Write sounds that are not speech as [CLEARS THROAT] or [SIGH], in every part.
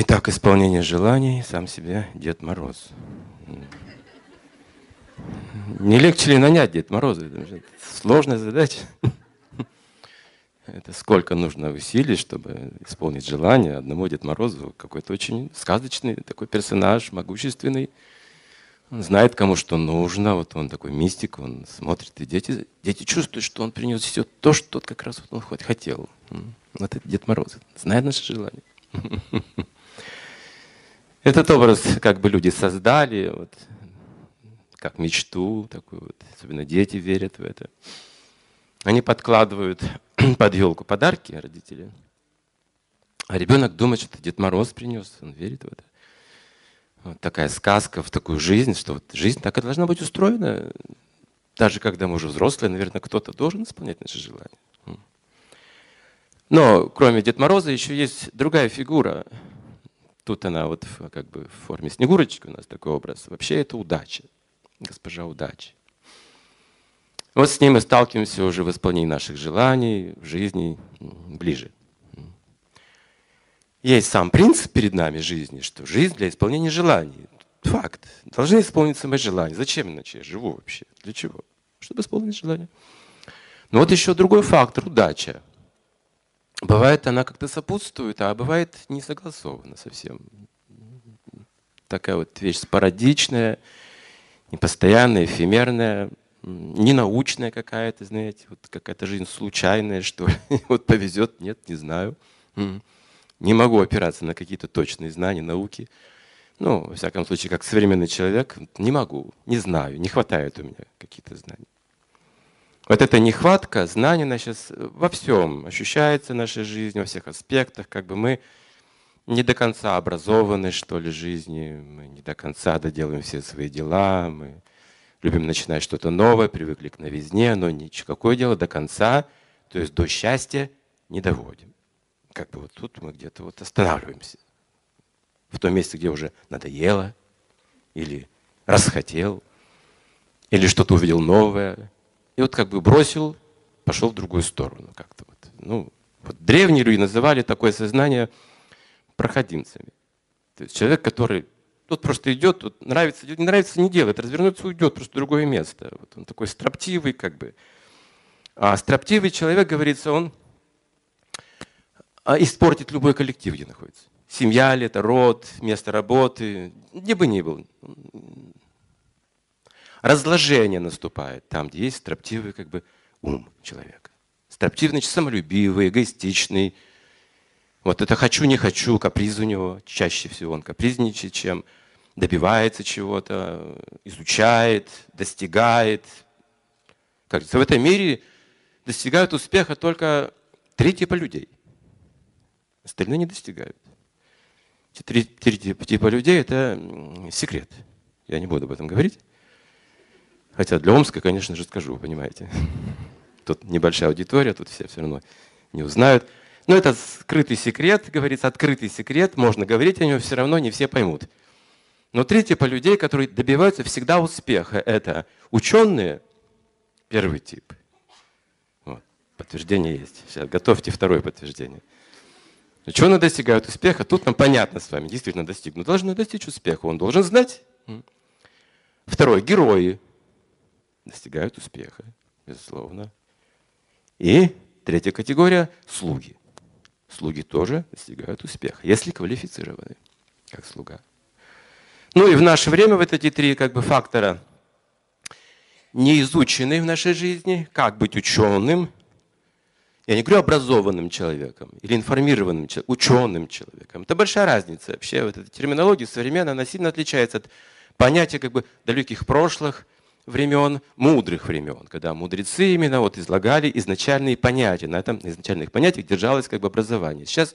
Итак, исполнение желаний, сам себе Дед Мороз. Не легче ли нанять Дед Мороза? Это сложная задача. Это сколько нужно усилий, чтобы исполнить желание одному Дед Морозу. Какой-то очень сказочный такой персонаж, могущественный. Он знает, кому что нужно. Вот он такой мистик, он смотрит, и дети, дети чувствуют, что он принес все то, что как раз вот он хоть хотел. Вот это Дед Мороз. Знает наше желание. Этот образ как бы люди создали, вот, как мечту такую, вот, особенно дети верят в это. Они подкладывают [CLEARS THROAT] под елку подарки родители, а ребенок думает, что Дед Мороз принес, он верит в это. Вот такая сказка в такую жизнь, что вот жизнь так и должна быть устроена. Даже когда мы уже взрослые, наверное, кто-то должен исполнять наши желания. Но кроме Дед Мороза еще есть другая фигура. Тут она вот как бы в форме Снегурочки у нас такой образ. Вообще это удача госпожа удачи. Вот с ним мы сталкиваемся уже в исполнении наших желаний, в жизни ближе. Есть сам принцип перед нами жизни, что жизнь для исполнения желаний. Факт. Должны исполниться мои желания. Зачем иначе я живу вообще? Для чего? Чтобы исполнить желание. Но вот еще другой фактор – удача. Бывает, она как-то сопутствует, а бывает не согласована совсем. Такая вот вещь спорадичная – непостоянная, эфемерная, ненаучная какая-то, знаете, вот какая-то жизнь случайная, что ли. [LAUGHS] вот повезет, нет, не знаю. Не могу опираться на какие-то точные знания, науки. Ну, во всяком случае, как современный человек, не могу, не знаю, не хватает у меня каких-то знаний. Вот эта нехватка знаний, она сейчас во всем ощущается в нашей жизни, во всех аспектах. Как бы мы не до конца образованы, что ли, жизни, мы не до конца доделаем все свои дела, мы любим начинать что-то новое, привыкли к новизне, но никакое дело до конца, то есть до счастья не доводим. Как бы вот тут мы где-то вот останавливаемся. В том месте, где уже надоело, или расхотел, или что-то увидел новое. И вот как бы бросил, пошел в другую сторону как-то. Вот. Ну, вот древние люди называли такое сознание – проходимцами. То есть человек, который тут просто идет, тут нравится, не нравится, не делает, развернется, уйдет просто в другое место. Вот он такой строптивый, как бы. А строптивый человек, говорится, он а, испортит любой коллектив, где находится. Семья ли это, род, место работы, где бы ни был. Разложение наступает там, где есть строптивый как бы, ум человека. Строптивый, значит, самолюбивый, эгоистичный, вот это хочу, не хочу, каприз у него. Чаще всего он капризничает, чем добивается чего-то, изучает, достигает. Как говорится, в этом мире достигают успеха только три типа людей. Остальные не достигают. Эти три, три типа людей – это секрет. Я не буду об этом говорить. Хотя для Омска, конечно же, скажу, вы понимаете. [LAUGHS] Тут небольшая аудитория, тут все все равно не узнают. Но это скрытый секрет, говорится, открытый секрет, можно говорить о нем, все равно не все поймут. Но три типа людей, которые добиваются всегда успеха, это ученые, первый тип. Вот, подтверждение есть. Сейчас готовьте второе подтверждение. Ученые достигают успеха, тут нам понятно с вами, действительно достигнут. Должны достичь успеха, он должен знать. Второе, герои достигают успеха, безусловно. И третья категория – слуги слуги тоже достигают успеха, если квалифицированы как слуга. Ну и в наше время вот эти три как бы, фактора не изучены в нашей жизни, как быть ученым, я не говорю образованным человеком или информированным человеком, ученым человеком. Это большая разница вообще. Вот эта терминология современная, она сильно отличается от понятия как бы далеких прошлых – времен, мудрых времен, когда мудрецы именно вот излагали изначальные понятия. На этом изначальных понятиях держалось как бы образование. Сейчас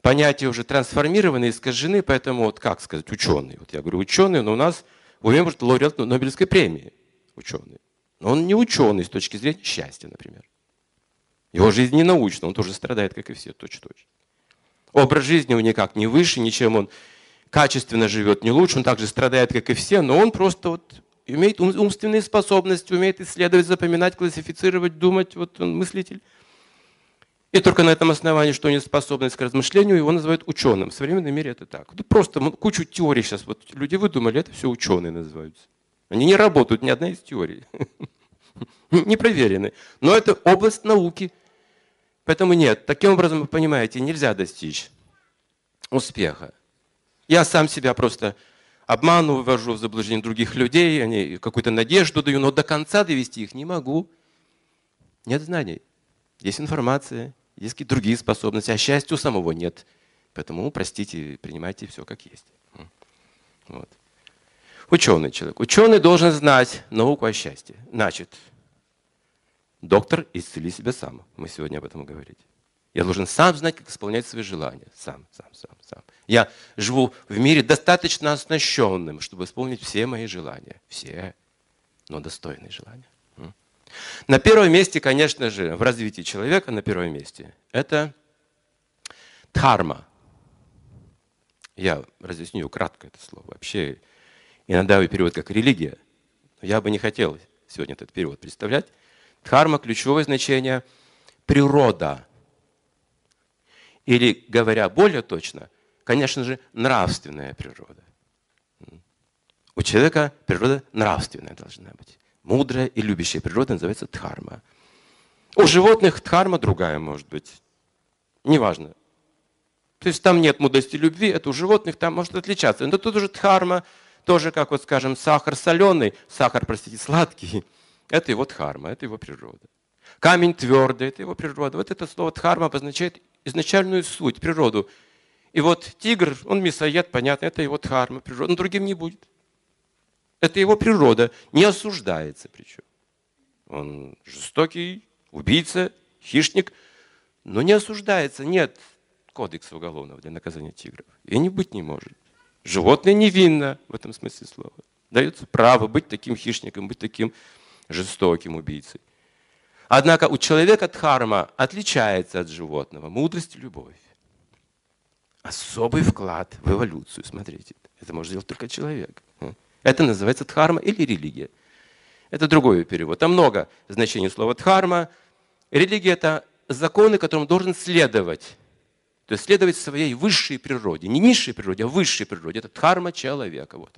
понятия уже трансформированы, искажены, поэтому вот как сказать, ученый. Вот я говорю ученый, но у нас может лауреат Нобелевской премии ученый. Но он не ученый с точки зрения счастья, например. Его жизнь не научна, он тоже страдает, как и все, точно-точно. Образ жизни у него никак не выше, ничем он качественно живет не лучше, он также страдает, как и все, но он просто вот имеет умственные способности, умеет исследовать, запоминать, классифицировать, думать. Вот он мыслитель. И только на этом основании, что у него способность к размышлению, его называют ученым. В современном мире это так. Просто кучу теорий сейчас вот люди выдумали, это все ученые называются. Они не работают, ни одна из теорий. [LAUGHS] Не проверены. Но это область науки. Поэтому нет, таким образом, вы понимаете, нельзя достичь успеха. Я сам себя просто обманываю, ввожу в заблуждение других людей, они какую-то надежду даю, но до конца довести их не могу. Нет знаний. Есть информация, есть какие-то другие способности, а счастья у самого нет. Поэтому, простите, принимайте все как есть. Вот. Ученый человек. Ученый должен знать науку о счастье. Значит, доктор, исцели себя сам. Мы сегодня об этом говорили. Я должен сам знать, как исполнять свои желания. Сам, сам, сам, сам. Я живу в мире достаточно оснащенным, чтобы исполнить все мои желания. Все, но достойные желания. На первом месте, конечно же, в развитии человека, на первом месте, это дхарма. Я разъясню кратко это слово. Вообще, иногда его перевод как религия. Я бы не хотел сегодня этот перевод представлять. Дхарма – ключевое значение – природа. Или, говоря более точно, конечно же, нравственная природа. У человека природа нравственная должна быть мудрая и любящая природа называется дхарма. У животных дхарма другая может быть. Неважно. То есть там нет мудрости любви, это у животных там может отличаться. Но тут уже дхарма, тоже как вот скажем, сахар соленый, сахар, простите, сладкий. Это его дхарма, это его природа. Камень твердый, это его природа. Вот это слово дхарма обозначает изначальную суть, природу. И вот тигр, он мясоед, понятно, это его дхарма, природа, но другим не будет. Это его природа, не осуждается причем. Он жестокий, убийца, хищник, но не осуждается. Нет кодекса уголовного для наказания тигров. И не быть не может. Животное невинно в этом смысле слова. Дается право быть таким хищником, быть таким жестоким убийцей. Однако у человека дхарма отличается от животного. Мудрость и любовь. Особый вклад в эволюцию. Смотрите, это может сделать только человек. Это называется дхарма или религия. Это другой перевод. Там много значений слова дхарма. Религия – это законы, которым должен следовать. То есть следовать своей высшей природе. Не низшей природе, а высшей природе. Это дхарма человека. Вот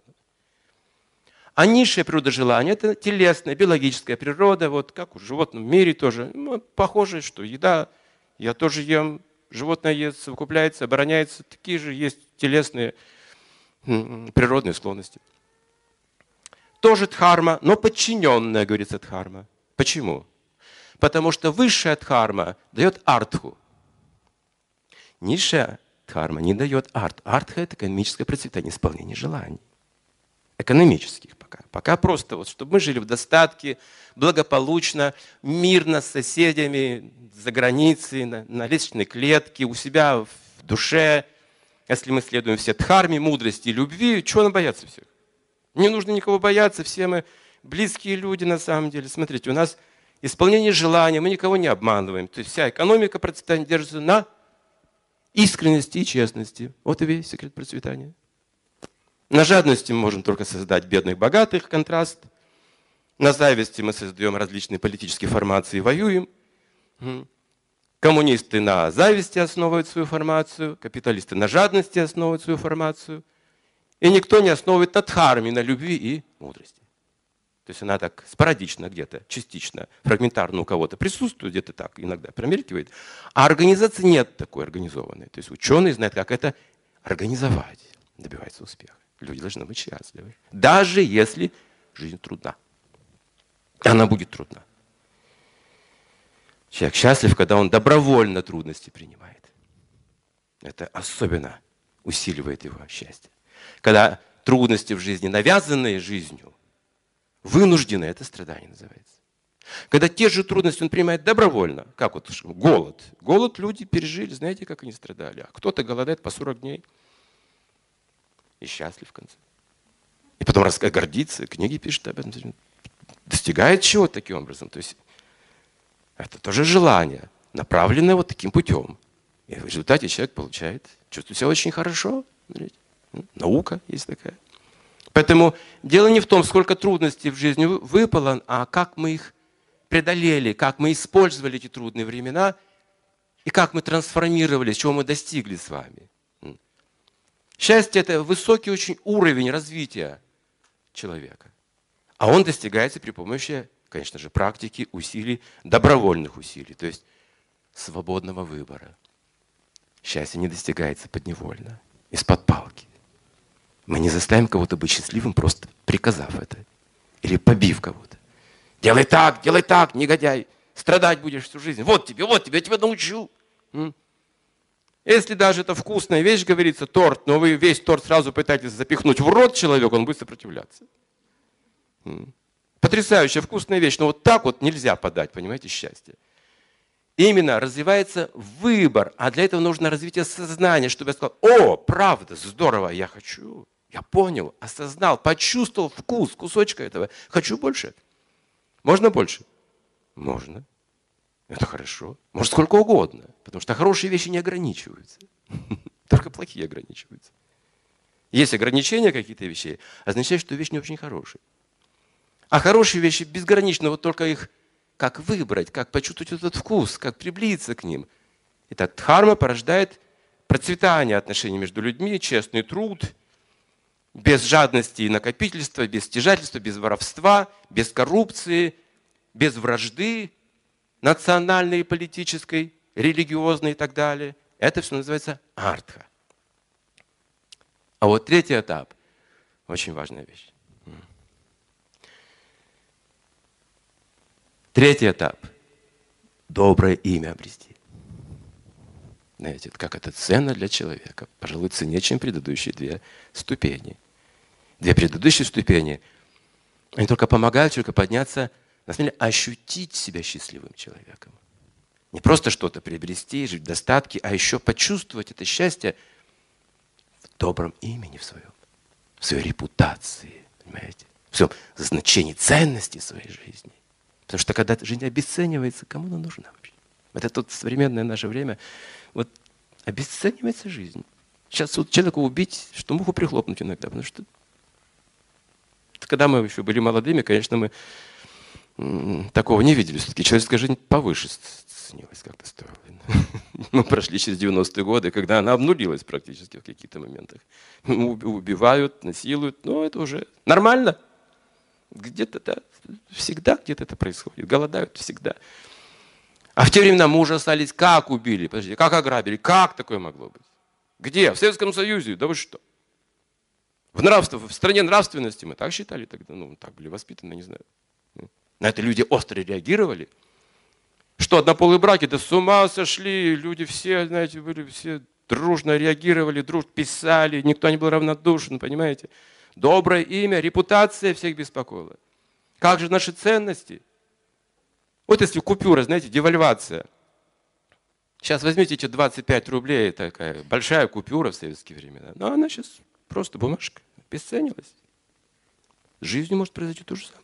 А низшая природа желания – это телесная, биологическая природа, вот как в животном мире тоже. Ну, похоже, что еда, я тоже ем, животное ест, совокупляется, обороняется. Такие же есть телесные природные склонности тоже дхарма, но подчиненная, говорится, дхарма. Почему? Потому что высшая дхарма дает артху. Низшая дхарма не дает арт. Артха – это экономическое процветание, исполнение желаний. Экономических пока. Пока просто, вот, чтобы мы жили в достатке, благополучно, мирно с соседями, за границей, на, на лестничной клетке, у себя в душе. Если мы следуем все дхарме, мудрости и любви, чего нам бояться всех? Не нужно никого бояться, все мы близкие люди на самом деле. Смотрите, у нас исполнение желания, мы никого не обманываем. То есть вся экономика процветания держится на искренности и честности. Вот и весь секрет процветания. На жадности мы можем только создать бедных, богатых, контраст. На зависти мы создаем различные политические формации и воюем. Коммунисты на зависти основывают свою формацию, капиталисты на жадности основывают свою формацию. И никто не основывает на на любви и мудрости. То есть она так спорадично где-то, частично, фрагментарно у кого-то присутствует, где-то так иногда промелькивает. А организации нет такой организованной. То есть ученые знают, как это организовать, добивается успеха. Люди должны быть счастливы. Даже если жизнь трудна. Она будет трудна. Человек счастлив, когда он добровольно трудности принимает. Это особенно усиливает его счастье когда трудности в жизни, навязанные жизнью, вынуждены, это страдание называется. Когда те же трудности он принимает добровольно, как вот голод. Голод люди пережили, знаете, как они страдали. А кто-то голодает по 40 дней и счастлив в конце. И потом гордится, книги пишет об этом. Достигает чего таким образом? То есть это тоже желание, направленное вот таким путем. И в результате человек получает, чувствует себя очень хорошо. Наука есть такая. Поэтому дело не в том, сколько трудностей в жизни выпало, а как мы их преодолели, как мы использовали эти трудные времена, И как мы трансформировались, чего мы достигли с вами. Счастье – это высокий очень уровень развития человека. А он достигается при помощи, конечно же, практики, усилий, добровольных усилий, то есть свободного выбора. Счастье не достигается подневольно, из-под палки. Мы не заставим кого-то быть счастливым, просто приказав это. Или побив кого-то. Делай так, делай так, негодяй. Страдать будешь всю жизнь. Вот тебе, вот тебе, я тебя научу. Если даже это вкусная вещь, говорится, торт, но вы весь торт сразу пытаетесь запихнуть в рот человеку, он будет сопротивляться. Потрясающая вкусная вещь, но вот так вот нельзя подать, понимаете, счастье. Именно развивается выбор, а для этого нужно развитие сознания, чтобы я сказал, о, правда, здорово, я хочу, я понял, осознал, почувствовал вкус кусочка этого. Хочу больше? Можно больше? Можно. Это хорошо. Может, сколько угодно. Потому что хорошие вещи не ограничиваются. [LAUGHS] Только плохие ограничиваются. Есть ограничения какие-то вещей, означает, что вещь не очень хорошая. А хорошие вещи безгранично, вот только их как выбрать, как почувствовать этот вкус, как приблизиться к ним. Итак, дхарма порождает процветание отношений между людьми, честный труд, без жадности и накопительства, без стяжательства, без воровства, без коррупции, без вражды, национальной, политической, религиозной и так далее. Это все называется артха. А вот третий этап – очень важная вещь. Третий этап – доброе имя обрести. Знаете, как это ценно для человека. Пожалуй, ценнее, чем предыдущие две ступени. Две предыдущие ступени, они только помогают человеку подняться – на самом деле ощутить себя счастливым человеком. Не просто что-то приобрести, жить в достатке, а еще почувствовать это счастье в добром имени в своем, в своей репутации, понимаете, в своем значении ценности своей жизни. Потому что когда жизнь обесценивается, кому она нужна вообще? Это тут современное наше время, вот обесценивается жизнь. Сейчас вот человека убить, что муху прихлопнуть иногда, потому что когда мы еще были молодыми, конечно, мы такого не видели. Все-таки человеческая жизнь повыше ценилась как-то стоила. [LAUGHS] Мы прошли через 90-е годы, когда она обнулилась практически в каких-то моментах. Убивают, насилуют, но это уже нормально. Где-то да, всегда где-то это происходит. Голодают всегда. А в те времена мы ужасались, как убили, подождите, как ограбили, как такое могло быть? Где? В Советском Союзе? Да вы что? В, нравство, в стране нравственности мы так считали тогда, ну, так были воспитаны, не знаю. На это люди остро реагировали. Что однополые браки, да с ума сошли, люди все, знаете, были все дружно реагировали, дружно писали, никто не был равнодушен, понимаете. Доброе имя, репутация всех беспокоила. Как же наши ценности? Вот если купюра, знаете, девальвация. Сейчас возьмите эти 25 рублей, такая большая купюра в советские времена. Но она сейчас просто бумажка, обесценилась. С жизнью может произойти то же самое.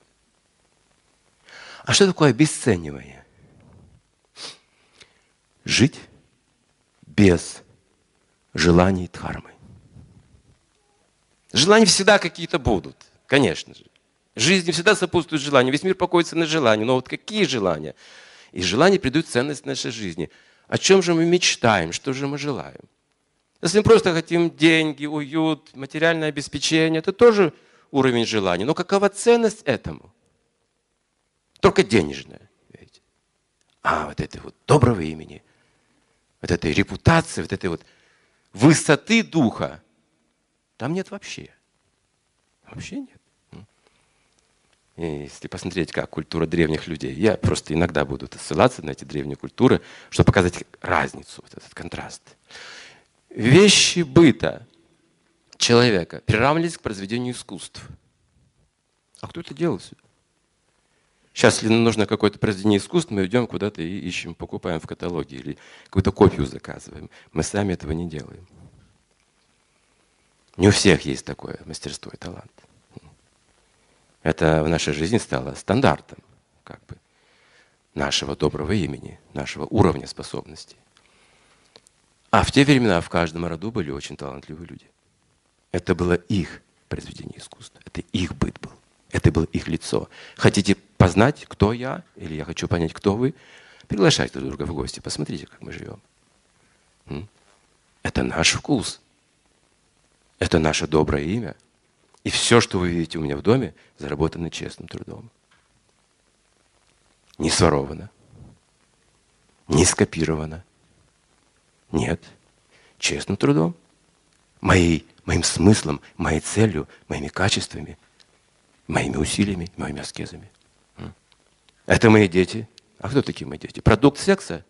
А что такое обесценивание? Жить без желаний дхармы. Желания всегда какие-то будут, конечно же. Жизнь всегда сопутствует желанию. Весь мир покоится на желании. Но вот какие желания? И желания придают ценность нашей жизни. О чем же мы мечтаем? Что же мы желаем? Если мы просто хотим деньги, уют, материальное обеспечение, это тоже уровень желания. Но какова ценность этому? Только денежное. Видите? А вот этой вот доброго имени, вот этой репутации, вот этой вот высоты духа, там нет вообще. Вообще нет. И если посмотреть, как культура древних людей, я просто иногда буду ссылаться на эти древние культуры, чтобы показать разницу, вот этот контраст. Вещи быта человека приравнивались к произведению искусств. А кто это делал? Сейчас, если нужно какое-то произведение искусства, мы идем куда-то и ищем, покупаем в каталоге или какую-то копию заказываем. Мы сами этого не делаем. Не у всех есть такое мастерство и талант. Это в нашей жизни стало стандартом как бы, нашего доброго имени, нашего уровня способностей. А в те времена в каждом роду были очень талантливые люди. Это было их произведение искусства, это их быт был, это было их лицо. Хотите познать, кто я, или я хочу понять, кто вы, Приглашайте друг друга в гости, посмотрите, как мы живем. Это наш вкус. Это наше доброе имя. И все, что вы видите у меня в доме, заработано честным трудом. Не своровано. Не скопировано. Нет. Честным трудом. Моей, моим смыслом, моей целью, моими качествами, моими усилиями, моими аскезами. Это мои дети. А кто такие мои дети? Продукт секса?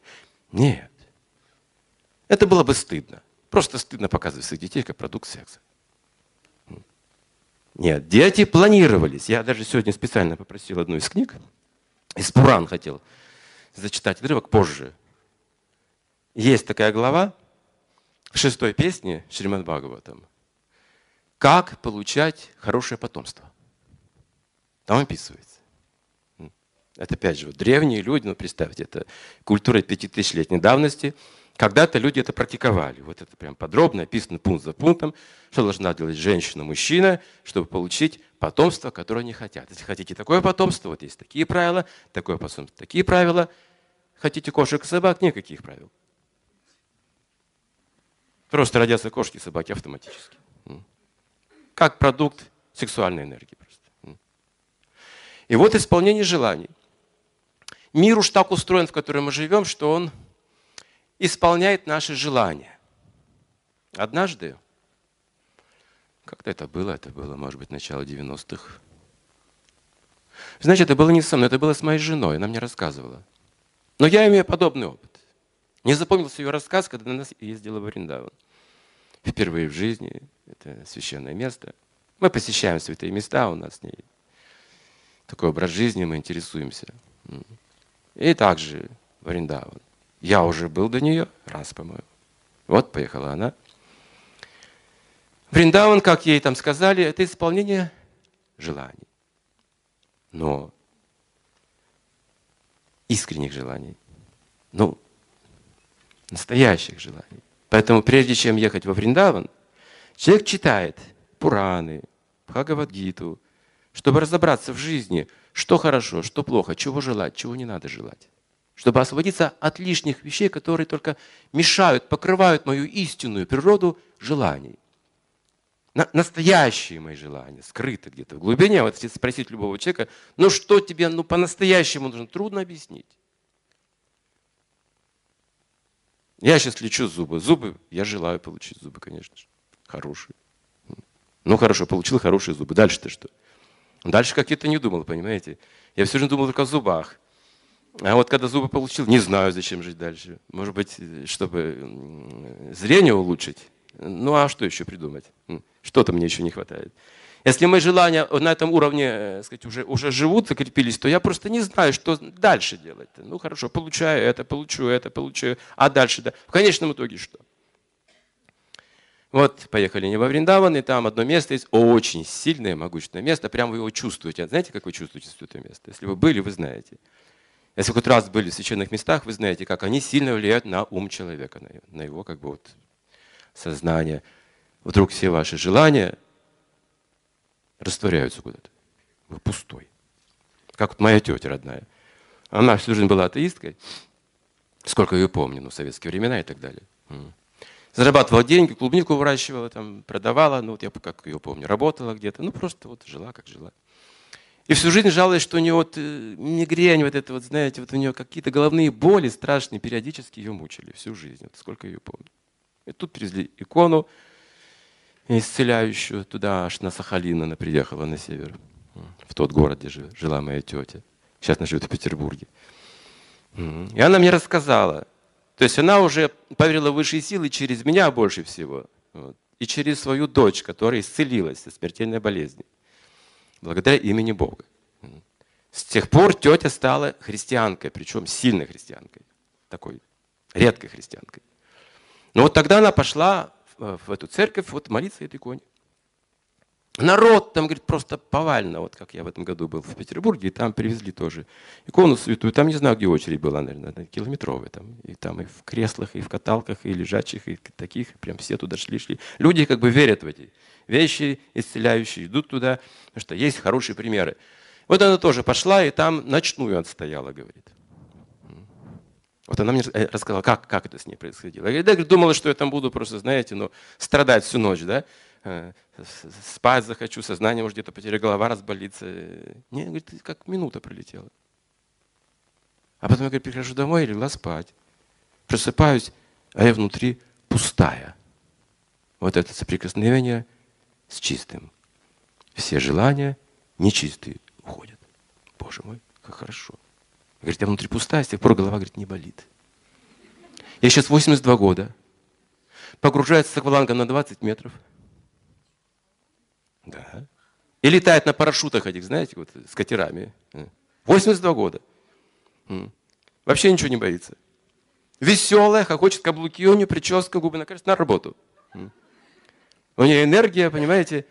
Нет. Это было бы стыдно. Просто стыдно показывать своих детей как продукт секса. Нет, дети планировались. Я даже сегодня специально попросил одну из книг, из Пуран хотел зачитать отрывок позже. Есть такая глава в шестой песне Шримад Бхагаватам. Как получать хорошее потомство. Там описывается. Это опять же вот древние люди, ну представьте, это культура пятитысячелетней давности – когда-то люди это практиковали. Вот это прям подробно описано пункт за пунктом, что должна делать женщина, мужчина, чтобы получить потомство, которое они хотят. Если хотите такое потомство, вот есть такие правила, такое потомство, такие правила. Хотите кошек и собак, никаких правил. Просто родятся кошки и собаки автоматически. Как продукт сексуальной энергии просто. И вот исполнение желаний. Мир уж так устроен, в котором мы живем, что он исполняет наши желания. Однажды, когда это было? Это было, может быть, начало 90-х. Знаете, это было не со мной, это было с моей женой, она мне рассказывала. Но я имею подобный опыт. Не запомнился ее рассказ, когда на нас ездила в Ориндаван. Впервые в жизни, это священное место. Мы посещаем святые места, у нас с ней такой образ жизни, мы интересуемся. И также в Ориндаван. Я уже был до нее раз, по-моему. Вот поехала она. Вриндаван, как ей там сказали, это исполнение желаний. Но искренних желаний. Ну, настоящих желаний. Поэтому прежде чем ехать во Вриндаван, человек читает Пураны, Бхагавадгиту, чтобы разобраться в жизни, что хорошо, что плохо, чего желать, чего не надо желать чтобы освободиться от лишних вещей, которые только мешают, покрывают мою истинную природу желаний. На, настоящие мои желания, скрыты где-то в глубине. Вот если спросить любого человека, ну что тебе ну, по-настоящему нужно, трудно объяснить. Я сейчас лечу зубы. Зубы, я желаю получить зубы, конечно же. Хорошие. Ну хорошо, получил хорошие зубы. Дальше-то что? Дальше как я-то не думал, понимаете? Я все время думал только о зубах. А вот когда зубы получил, не знаю, зачем жить дальше. Может быть, чтобы зрение улучшить. Ну а что еще придумать? Что-то мне еще не хватает. Если мои желания на этом уровне э, сказать, уже, уже живут, закрепились, то я просто не знаю, что дальше делать. -то. Ну хорошо, получаю это, получу это, получаю. А дальше, да. В конечном итоге что? Вот, поехали не во Вриндаван, и там одно место есть, очень сильное, могучее место, прям вы его чувствуете. Знаете, как вы чувствуете это место? Если вы были, вы знаете. Если хоть раз были в священных местах, вы знаете, как они сильно влияют на ум человека, на его как бы вот сознание. Вдруг все ваши желания растворяются куда-то. Вы пустой. Как вот моя тетя родная. Она всю жизнь была атеисткой, сколько ее помню, ну, советские времена и так далее. Зарабатывала деньги, клубнику выращивала, там, продавала, ну, вот я как ее помню, работала где-то, ну, просто вот жила, как жила. И всю жизнь жалуюсь, что у нее вот э, мигрень, вот это вот, знаете, вот у нее какие-то головные боли страшные, периодически ее мучили всю жизнь, вот сколько ее помню. И тут привезли икону исцеляющую туда, аж на Сахалин она приехала на север, в тот город, где жила моя тетя. Сейчас она живет в Петербурге. И она мне рассказала. То есть она уже поверила в высшие силы через меня больше всего. Вот, и через свою дочь, которая исцелилась от смертельной болезни благодаря имени Бога. С тех пор тетя стала христианкой, причем сильной христианкой, такой редкой христианкой. Но вот тогда она пошла в эту церковь вот молиться этой иконе. Народ там, говорит, просто повально. Вот как я в этом году был в Петербурге, и там привезли тоже икону святую. Там не знаю, где очередь была, наверное, километровая. Там. И там и в креслах, и в каталках, и лежачих, и таких. Прям все туда шли, шли. Люди как бы верят в эти вещи исцеляющие, идут туда, потому что есть хорошие примеры. Вот она тоже пошла, и там ночную отстояла, говорит. Вот она мне э, рассказала, как, как это с ней происходило. Я говорю, думала, что я там буду просто, знаете, ну, страдать всю ночь, да? Э, спать захочу, сознание может где-то потерять, голова разболится. Не, говорит, как минута пролетела. А потом я говорю, прихожу домой и легла спать. Просыпаюсь, а я внутри пустая. Вот это соприкосновение с чистым. Все желания нечистые уходят. Боже мой, как хорошо. Говорит, я внутри пустая, с тех пор голова, говорит, не болит. Я сейчас 82 года. Погружается с аквалангом на 20 метров. Да. И летает на парашютах этих, знаете, вот с катерами. 82 года. Вообще ничего не боится. Веселая, хохочет каблуки, у нее прическа, губы накрасят на работу. У нее энергия, понимаете,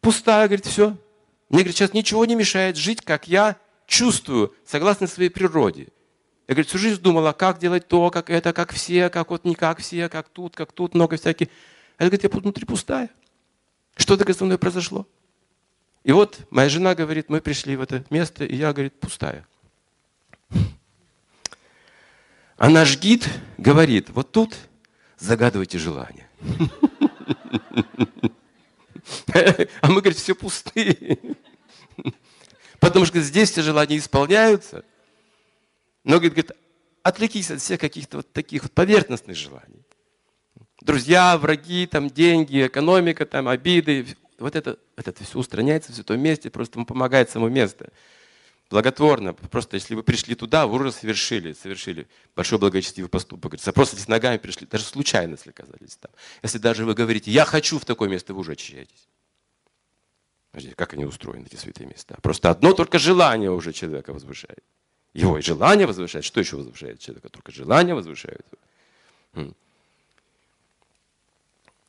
пустая, говорит, все. Мне, говорит, сейчас ничего не мешает жить, как я чувствую, согласно своей природе. Я, говорит, всю жизнь думала, как делать то, как это, как все, как вот не как все, как тут, как тут, много всяких. А я, говорит, я внутри пустая. Что-то, говорит, со мной произошло. И вот моя жена говорит, мы пришли в это место, и я, говорит, пустая. А наш гид говорит, вот тут загадывайте желание. А мы, говорит, все пустые. Потому что здесь все желания исполняются. Но, говорит, отвлекись от всех каких-то вот таких вот поверхностных желаний. Друзья, враги, там, деньги, экономика, там, обиды. Вот это, это все устраняется в святом месте, просто помогает само место. Благотворно. Просто если вы пришли туда, вы уже совершили, совершили большой благочестивый поступок. Просто здесь ногами пришли, даже случайно, если оказались там. Если даже вы говорите, я хочу в такое место, вы уже очищаетесь. Как они устроены, эти святые места? Просто одно только желание уже человека возвышает. Его и желание возвышает. Что еще возвышает человека? Только желание возвышает.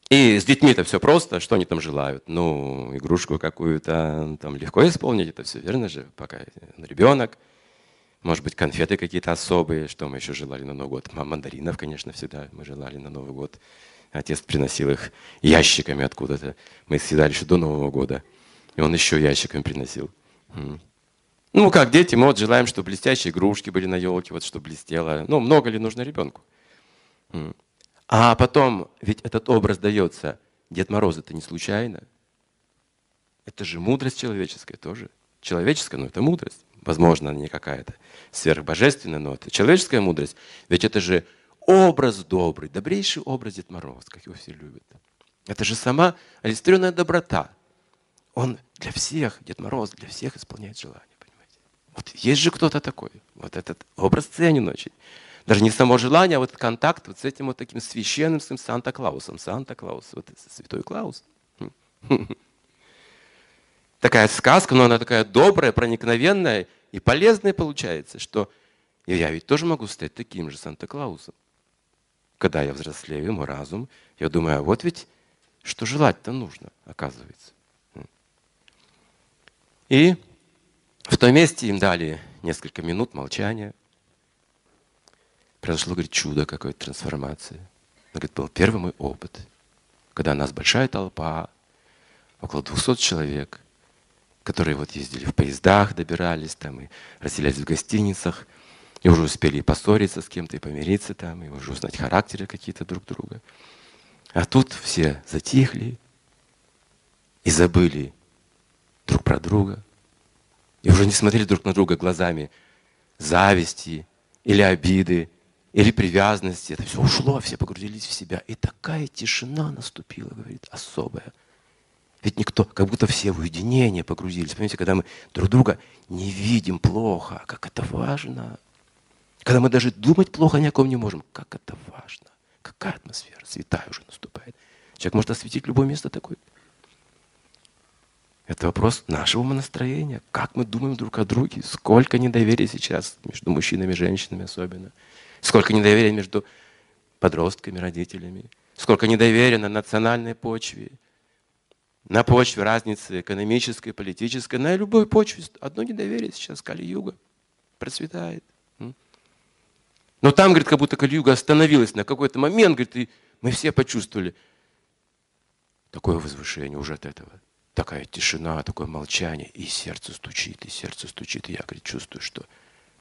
И с детьми это все просто. Что они там желают? Ну, игрушку какую-то там легко исполнить. Это все верно же, пока ребенок. Может быть, конфеты какие-то особые. Что мы еще желали на Новый год? Мандаринов, конечно, всегда мы желали на Новый год. Отец приносил их ящиками откуда-то. Мы съедали еще до Нового года. И он еще ящиками приносил. Ну, как дети, мы вот желаем, чтобы блестящие игрушки были на елке, вот чтобы блестело. Ну, много ли нужно ребенку? А потом, ведь этот образ дается, Дед Мороз это не случайно. Это же мудрость человеческая тоже. Человеческая, но это мудрость. Возможно, она не какая-то сверхбожественная, но это человеческая мудрость. Ведь это же образ добрый, добрейший образ Дед Мороз, как его все любят. Это же сама олицетворенная доброта. Он для всех, Дед Мороз, для всех исполняет желания, понимаете? Вот есть же кто-то такой. Вот этот образ ценен очень. Даже не само желание, а вот контакт вот с этим вот таким священным своим Санта-Клаусом. Санта-Клаус, вот святой Клаус. [LAUGHS] Такая сказка, но она такая добрая, проникновенная и полезная получается, что я ведь тоже могу стать таким же Санта-Клаусом. Когда я взрослею, мой разум, я думаю, а вот ведь что желать-то нужно, оказывается. И в том месте им дали несколько минут молчания. Произошло, говорит, чудо какой-то трансформации. Говорит, был первый мой опыт, когда у нас большая толпа, около 200 человек, которые вот ездили в поездах, добирались там и расселялись в гостиницах, и уже успели и поссориться с кем-то, и помириться там, и уже узнать характеры какие-то друг друга. А тут все затихли и забыли друг про друга. И уже не смотрели друг на друга глазами зависти или обиды, или привязанности. Это все ушло, все погрузились в себя. И такая тишина наступила, говорит, особая. Ведь никто, как будто все в уединение погрузились. Понимаете, когда мы друг друга не видим плохо, как это важно. Когда мы даже думать плохо ни о ком не можем, как это важно. Какая атмосфера, святая уже наступает. Человек может осветить любое место такое. Это вопрос нашего настроения. Как мы думаем друг о друге. Сколько недоверия сейчас между мужчинами и женщинами особенно. Сколько недоверия между подростками, родителями. Сколько недоверия на национальной почве. На почве разницы экономической, политической. На любой почве одно недоверие сейчас Кали-Юга процветает. Но там, говорит, как будто Кали-Юга остановилась на какой-то момент, говорит, и мы все почувствовали такое возвышение уже от этого такая тишина, такое молчание, и сердце стучит, и сердце стучит, и я, говорит, чувствую, что,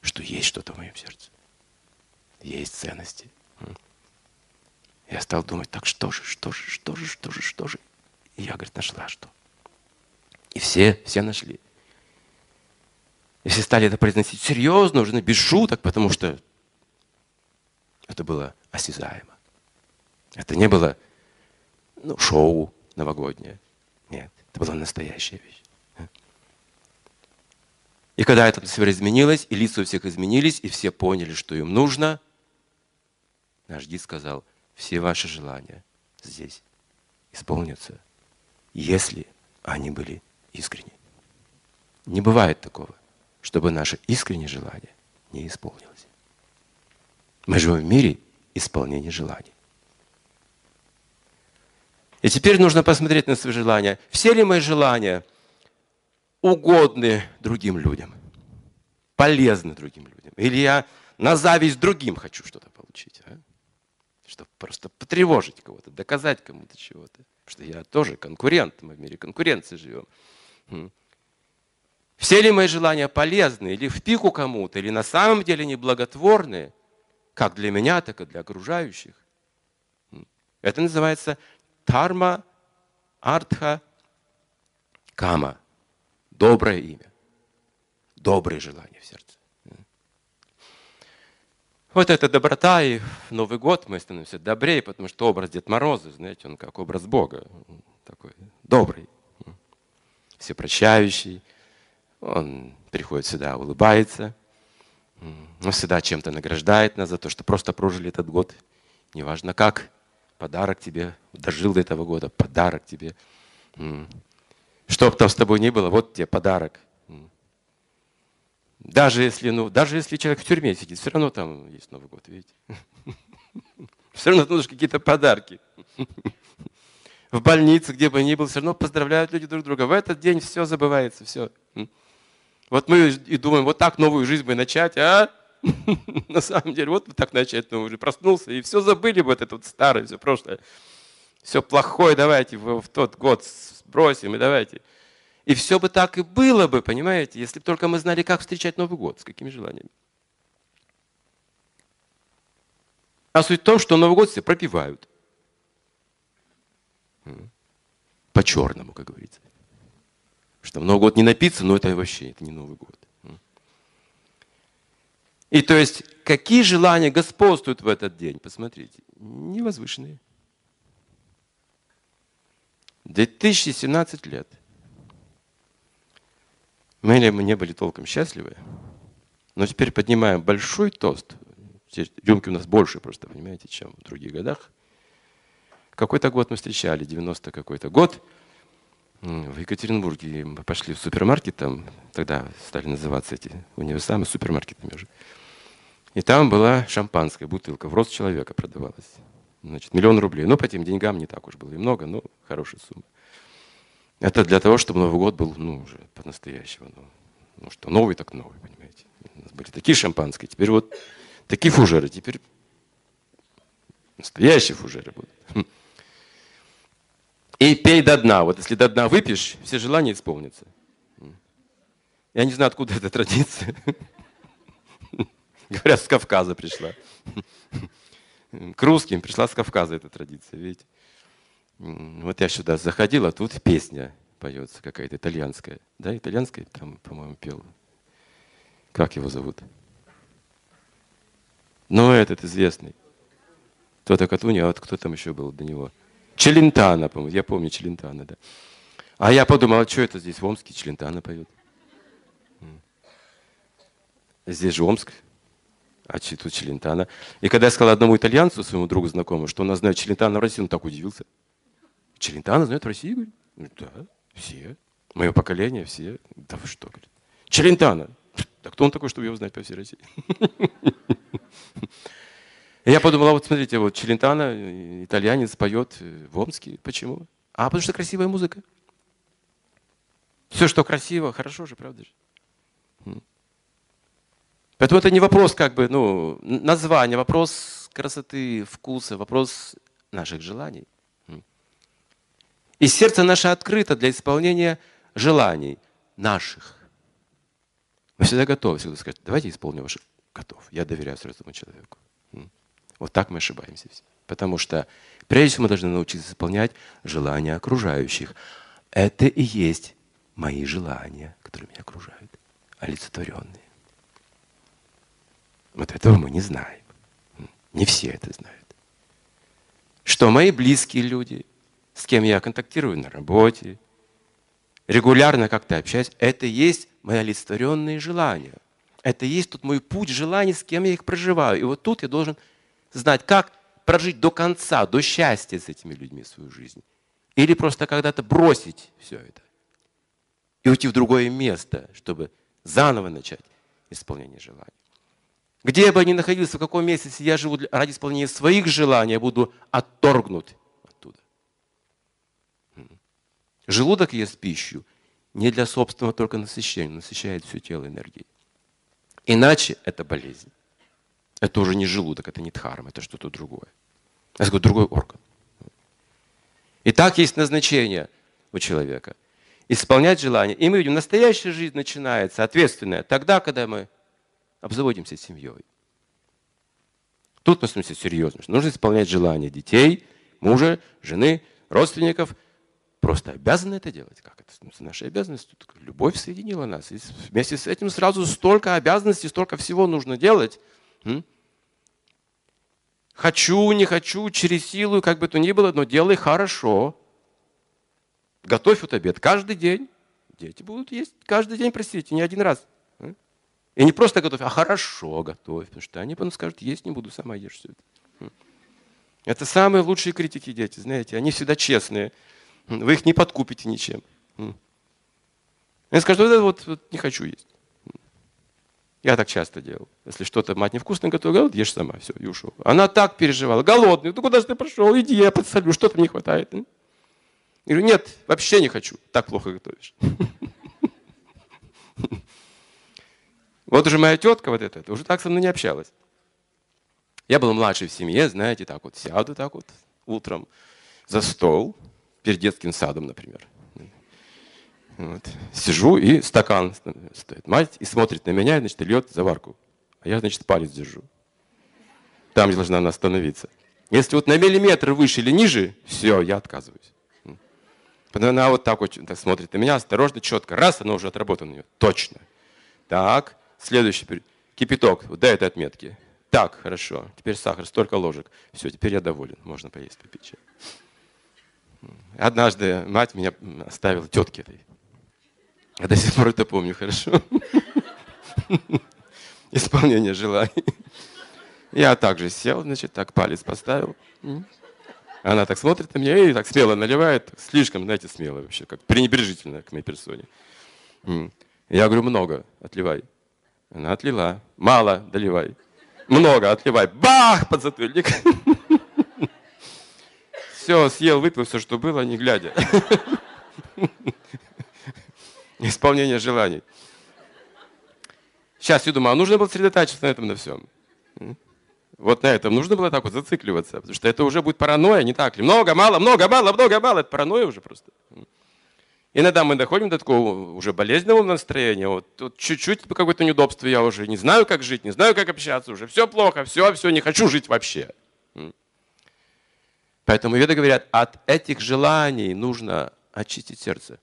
что есть что-то в моем сердце. Есть ценности. Я стал думать, так что же, что же, что же, что же, что же. И я, говорит, нашла что. И все, все нашли. И все стали это произносить серьезно, уже без шуток, потому что это было осязаемо. Это не было ну, шоу новогоднее. Нет, это была настоящая вещь. И когда эта атмосфера изменилась, и лица у всех изменились, и все поняли, что им нужно, наш гид сказал, все ваши желания здесь исполнятся, если они были искренни. Не бывает такого, чтобы наше искреннее желание не исполнилось. Мы живем в мире исполнения желаний. И теперь нужно посмотреть на свои желания. Все ли мои желания угодны другим людям? Полезны другим людям? Или я на зависть другим хочу что-то получить? А? Просто потревожить кого-то, доказать кому-то чего-то. Потому что я тоже конкурент, мы в мире конкуренции живем. Все ли мои желания полезны, или в пику кому-то, или на самом деле неблаготворны, как для меня, так и для окружающих? Это называется Тарма, Артха, Кама. Доброе имя. Добрые желания в сердце. Вот эта доброта, и в Новый год мы становимся добрее, потому что образ Дед Мороза, знаете, он как образ Бога. Такой добрый, всепрощающий. Он приходит сюда, улыбается. Он всегда чем-то награждает нас за то, что просто прожили этот год. Неважно как подарок тебе, дожил до этого года, подарок тебе. Что бы там с тобой ни было, вот тебе подарок. Даже если, ну, даже если человек в тюрьме сидит, все равно там есть Новый год, видите? [LAUGHS] Все равно нужны какие-то подарки. [LAUGHS] В больнице, где бы ни был, все равно поздравляют люди друг друга. В этот день все забывается, все. Вот мы и думаем, вот так новую жизнь бы начать, а? [LAUGHS] На самом деле, вот так начать, ну, уже проснулся, и все забыли вот это вот старое, все прошлое. Все плохое давайте в тот год сбросим, и давайте. И все бы так и было бы, понимаете, если бы только мы знали, как встречать Новый год, с какими желаниями. А суть в том, что Новый год все пропивают. По-черному, как говорится. Что Новый год не напиться, но это вообще это не Новый год. И то есть, какие желания господствуют в этот день? Посмотрите, невозвышенные. 2017 лет. Мы не были толком счастливы, но теперь поднимаем большой тост. Рюмки у нас больше просто, понимаете, чем в других годах. Какой-то год мы встречали, 90 какой-то год. В Екатеринбурге мы пошли в супермаркет, там тогда стали называться эти универсамы супермаркетами уже. И там была шампанская бутылка, в рост человека продавалась. Значит, миллион рублей. Ну, по тем деньгам не так уж было и много, но хорошая сумма. Это для того, чтобы Новый год был, ну, уже по-настоящему. Ну, ну, что новый, так новый, понимаете. У нас были такие шампанские, теперь вот такие фужеры, теперь настоящие фужеры будут. И пей до дна. Вот если до дна выпьешь, все желания исполнятся. Я не знаю, откуда эта традиция. Говорят, с Кавказа пришла. К русским пришла с Кавказа эта традиция, видите. Вот я сюда заходил, а тут песня поется какая-то итальянская. Да, итальянская там, по-моему, пел. Как его зовут? Ну, этот известный. Кто-то Катуни, а вот кто там еще был до него? Челентано, по-моему. Я помню Челентано, да. А я подумал, а что это здесь в Омске Челентано поет? Здесь же Омск а тут Челентано. И когда я сказал одному итальянцу, своему другу знакомому, что он знает Челентано в России, он так удивился. Челентано знает в России? Говорит, да, все. Мое поколение, все. Да вы что, говорит. Челентано. Да кто он такой, чтобы его знать по всей России? [LAUGHS] Я подумал, а вот смотрите, вот Челентано, итальянец, поет в Омске. Почему? А потому что красивая музыка. Все, что красиво, хорошо же, правда же? Поэтому это не вопрос как бы, ну, названия, вопрос красоты, вкуса, вопрос наших желаний. И сердце наше открыто для исполнения желаний наших. Мы всегда готовы всегда сказать, давайте исполним ваши готов. Я доверяю этому человеку. Вот так мы ошибаемся все. Потому что прежде всего мы должны научиться исполнять желания окружающих. Это и есть мои желания, которые меня окружают, олицетворенные. Вот этого мы не знаем. Не все это знают. Что мои близкие люди, с кем я контактирую на работе, регулярно как-то общаюсь, это есть мои олицетворенные желания. Это есть тут мой путь желаний, с кем я их проживаю. И вот тут я должен знать, как прожить до конца, до счастья с этими людьми свою жизнь. Или просто когда-то бросить все это и уйти в другое место, чтобы заново начать исполнение желаний. Где бы я ни находился, в каком месте, если я живу ради исполнения своих желаний, я буду отторгнут оттуда. Желудок ест пищу не для собственного только насыщения, насыщает все тело энергией. Иначе это болезнь. Это уже не желудок, это не дхарма, это что-то другое. Это какой-то другой орган. И так есть назначение у человека. Исполнять желание. И мы видим, настоящая жизнь начинается, ответственная, тогда, когда мы обзаводимся семьей. Тут мы становимся серьезным. Нужно исполнять желания детей, мужа, жены, родственников. Просто обязаны это делать. Как это? Наша обязанность. Любовь соединила нас. И вместе с этим сразу столько обязанностей, столько всего нужно делать. Хочу, не хочу, через силу, как бы то ни было, но делай хорошо. Готовь вот обед каждый день. Дети будут есть каждый день, простите, не один раз. И не просто готовь, а хорошо готовь, потому что они потом скажут, есть не буду, сама ешь все это. Это самые лучшие критики дети, знаете, они всегда честные. Вы их не подкупите ничем. Они скажут, вот, вот, вот не хочу есть. Я так часто делал. Если что-то мать невкусно готовила, говорит, ешь сама, все, и ушел. Она так переживала, голодный, ну куда же ты пошел, иди, я подсолю, что то не хватает. Я говорю, нет, вообще не хочу, так плохо готовишь. [LAUGHS] Вот уже моя тетка вот эта, уже так со мной не общалась. Я был младший в семье, знаете, так вот сяду так вот утром за стол, перед детским садом, например. Вот. Сижу, и стакан стоит. Мать и смотрит на меня, значит, льет заварку. А я, значит, палец держу. Там должна она остановиться. Если вот на миллиметр выше или ниже, все, я отказываюсь. Она вот так вот так смотрит на меня, осторожно, четко. Раз, она уже отработана. Точно. Так, следующий. Кипяток, вот до этой отметки. Так, хорошо. Теперь сахар, столько ложек. Все, теперь я доволен. Можно поесть, попить чай. Однажды мать меня оставила тетке этой. Я до сих пор это помню хорошо. [LAUGHS] Исполнение желаний. Я также сел, значит, так палец поставил. Она так смотрит на меня и так смело наливает. Слишком, знаете, смело вообще, как пренебрежительно к моей персоне. Я говорю, много, отливай. Она отлила. Мало, доливай. Много, отливай. Бах, подзатыльник. [LAUGHS] Все, съел, выпил все, что было, не глядя. [LAUGHS] Исполнение желаний. Сейчас я думаю, а нужно было сосредотачиваться на этом на всем. Вот на этом нужно было так вот зацикливаться, потому что это уже будет паранойя, не так ли? Много, мало, много, мало, много, мало. Это паранойя уже просто. Иногда мы доходим до такого уже болезненного настроения. Вот, вот чуть-чуть какое-то неудобство, я уже не знаю, как жить, не знаю, как общаться, уже все плохо, все, все, не хочу жить вообще. Поэтому веды говорят, от этих желаний нужно очистить сердце.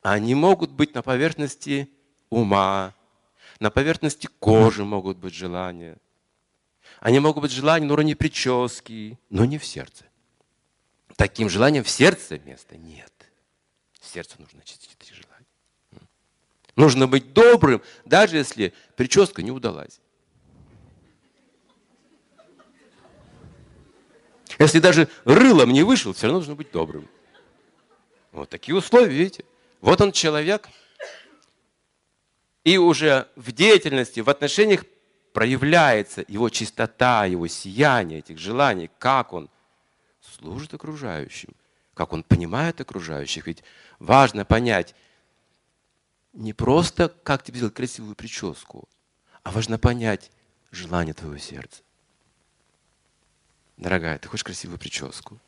Они могут быть на поверхности ума, на поверхности кожи могут быть желания. Они могут быть желания на уровне прически, но не в сердце. Таким желанием в сердце места нет. Сердцу нужно очистить эти желания. Нужно быть добрым, даже если прическа не удалась. Если даже рылом не вышел, все равно нужно быть добрым. Вот такие условия, видите? Вот он человек, и уже в деятельности, в отношениях проявляется его чистота, его сияние этих желаний, как он служит окружающим, как он понимает окружающих. Ведь важно понять не просто, как тебе сделать красивую прическу, а важно понять желание твоего сердца. Дорогая, ты хочешь красивую прическу?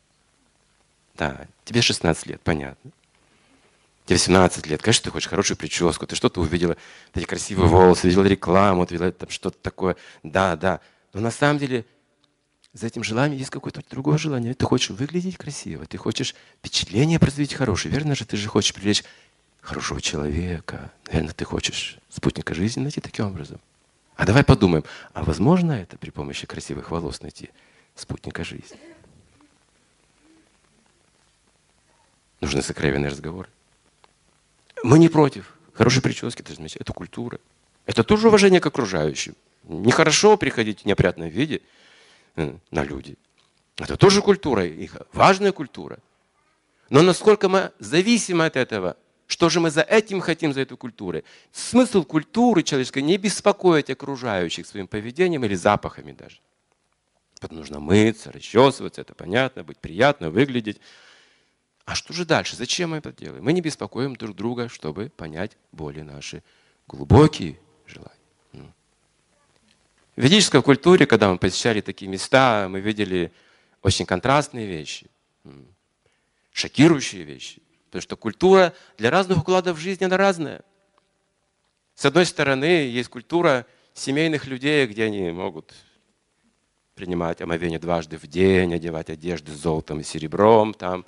Да, тебе 16 лет, понятно. Тебе 17 лет, конечно, ты хочешь хорошую прическу, ты что-то увидела, эти красивые волосы, видела рекламу, видела там что-то такое. Да, да. Но на самом деле за этим желанием есть какое-то другое желание. Ты хочешь выглядеть красиво, ты хочешь впечатление произвести хорошее. Верно же, ты же хочешь привлечь хорошего человека. Наверное, ты хочешь спутника жизни найти таким образом. А давай подумаем, а возможно это при помощи красивых волос найти спутника жизни? Нужны сокровенные разговоры. Мы не против. Хорошие прически, это замечательно. Это культура. Это тоже уважение к окружающим. Нехорошо приходить в неопрятном виде э, на люди. Это тоже культура, их важная культура. Но насколько мы зависимы от этого, что же мы за этим хотим, за эту культуру? Смысл культуры человеческой не беспокоить окружающих своим поведением или запахами даже. Потому нужно мыться, расчесываться, это понятно, быть приятно, выглядеть. А что же дальше? Зачем мы это делаем? Мы не беспокоим друг друга, чтобы понять более наши глубокие желания. В ведической культуре, когда мы посещали такие места, мы видели очень контрастные вещи, шокирующие вещи. Потому что культура для разных укладов жизни, она разная. С одной стороны, есть культура семейных людей, где они могут принимать омовение дважды в день, одевать одежды с золотом и серебром, там,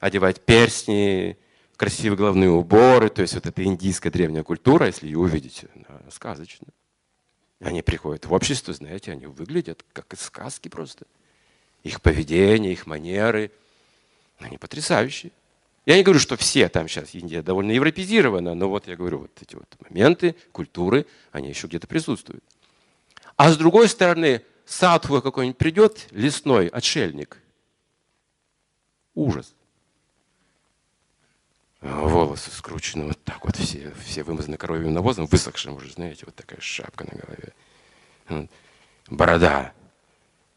одевать перстни, красивые головные уборы. То есть вот эта индийская древняя культура, если ее увидите, она сказочная. Они приходят в общество, знаете, они выглядят как из сказки просто. Их поведение, их манеры, они потрясающие. Я не говорю, что все там сейчас Индия довольно европезирована, но вот я говорю, вот эти вот моменты, культуры, они еще где-то присутствуют. А с другой стороны, садху какой-нибудь придет, лесной отшельник. Ужас. Волосы скручены вот так вот, все, все вымазаны коровьим навозом, высохшим уже, знаете, вот такая шапка на голове. Борода,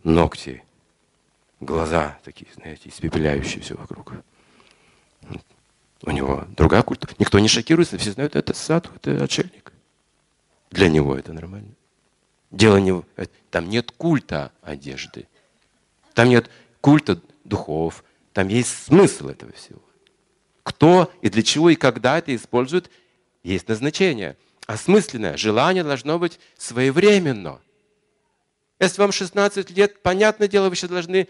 ногти, глаза такие, знаете, испепеляющие все вокруг. У него другая культура. Никто не шокируется, все знают, это сад, это отшельник. Для него это нормально. Дело не... Там нет культа одежды. Там нет культа духов. Там есть смысл этого всего. Кто и для чего и когда это использует, есть назначение. Осмысленное желание должно быть своевременно. Если вам 16 лет, понятное дело, вы еще должны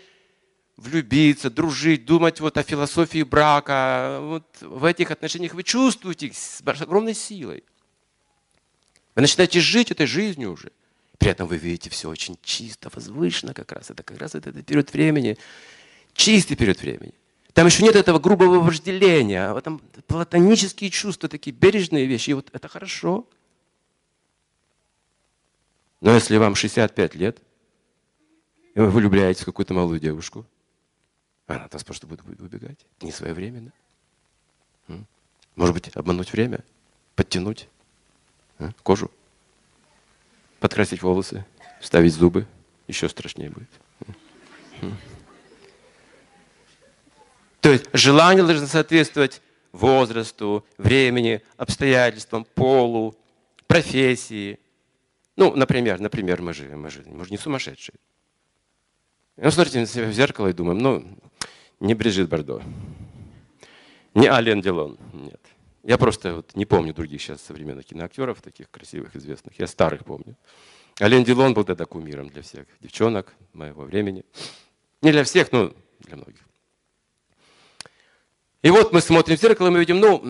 влюбиться, дружить, думать вот о философии брака. Вот в этих отношениях вы чувствуете их с огромной силой. Вы начинаете жить этой жизнью уже. При этом вы видите все очень чисто, возвышенно как раз. Это как раз этот период времени, чистый период времени. Там еще нет этого грубого вожделения, а там платонические чувства, такие бережные вещи. И вот это хорошо. Но если вам 65 лет, и вы влюбляетесь в какую-то малую девушку, она от вас просто будет убегать. Не своевременно. Может быть, обмануть время, подтянуть кожу, подкрасить волосы, вставить зубы. Еще страшнее будет. То есть желание должно соответствовать возрасту, времени, обстоятельствам, полу, профессии. Ну, например, например, мы же, мы же, мы же не сумасшедшие. Мы смотрите на себя в зеркало и думаем, ну, не Брижит Бардо, не Ален Делон, нет. Я просто вот не помню других сейчас современных киноактеров, таких красивых, известных. Я старых помню. Ален Делон был тогда кумиром для всех девчонок моего времени. Не для всех, но для многих. И вот мы смотрим в зеркало, мы видим, ну,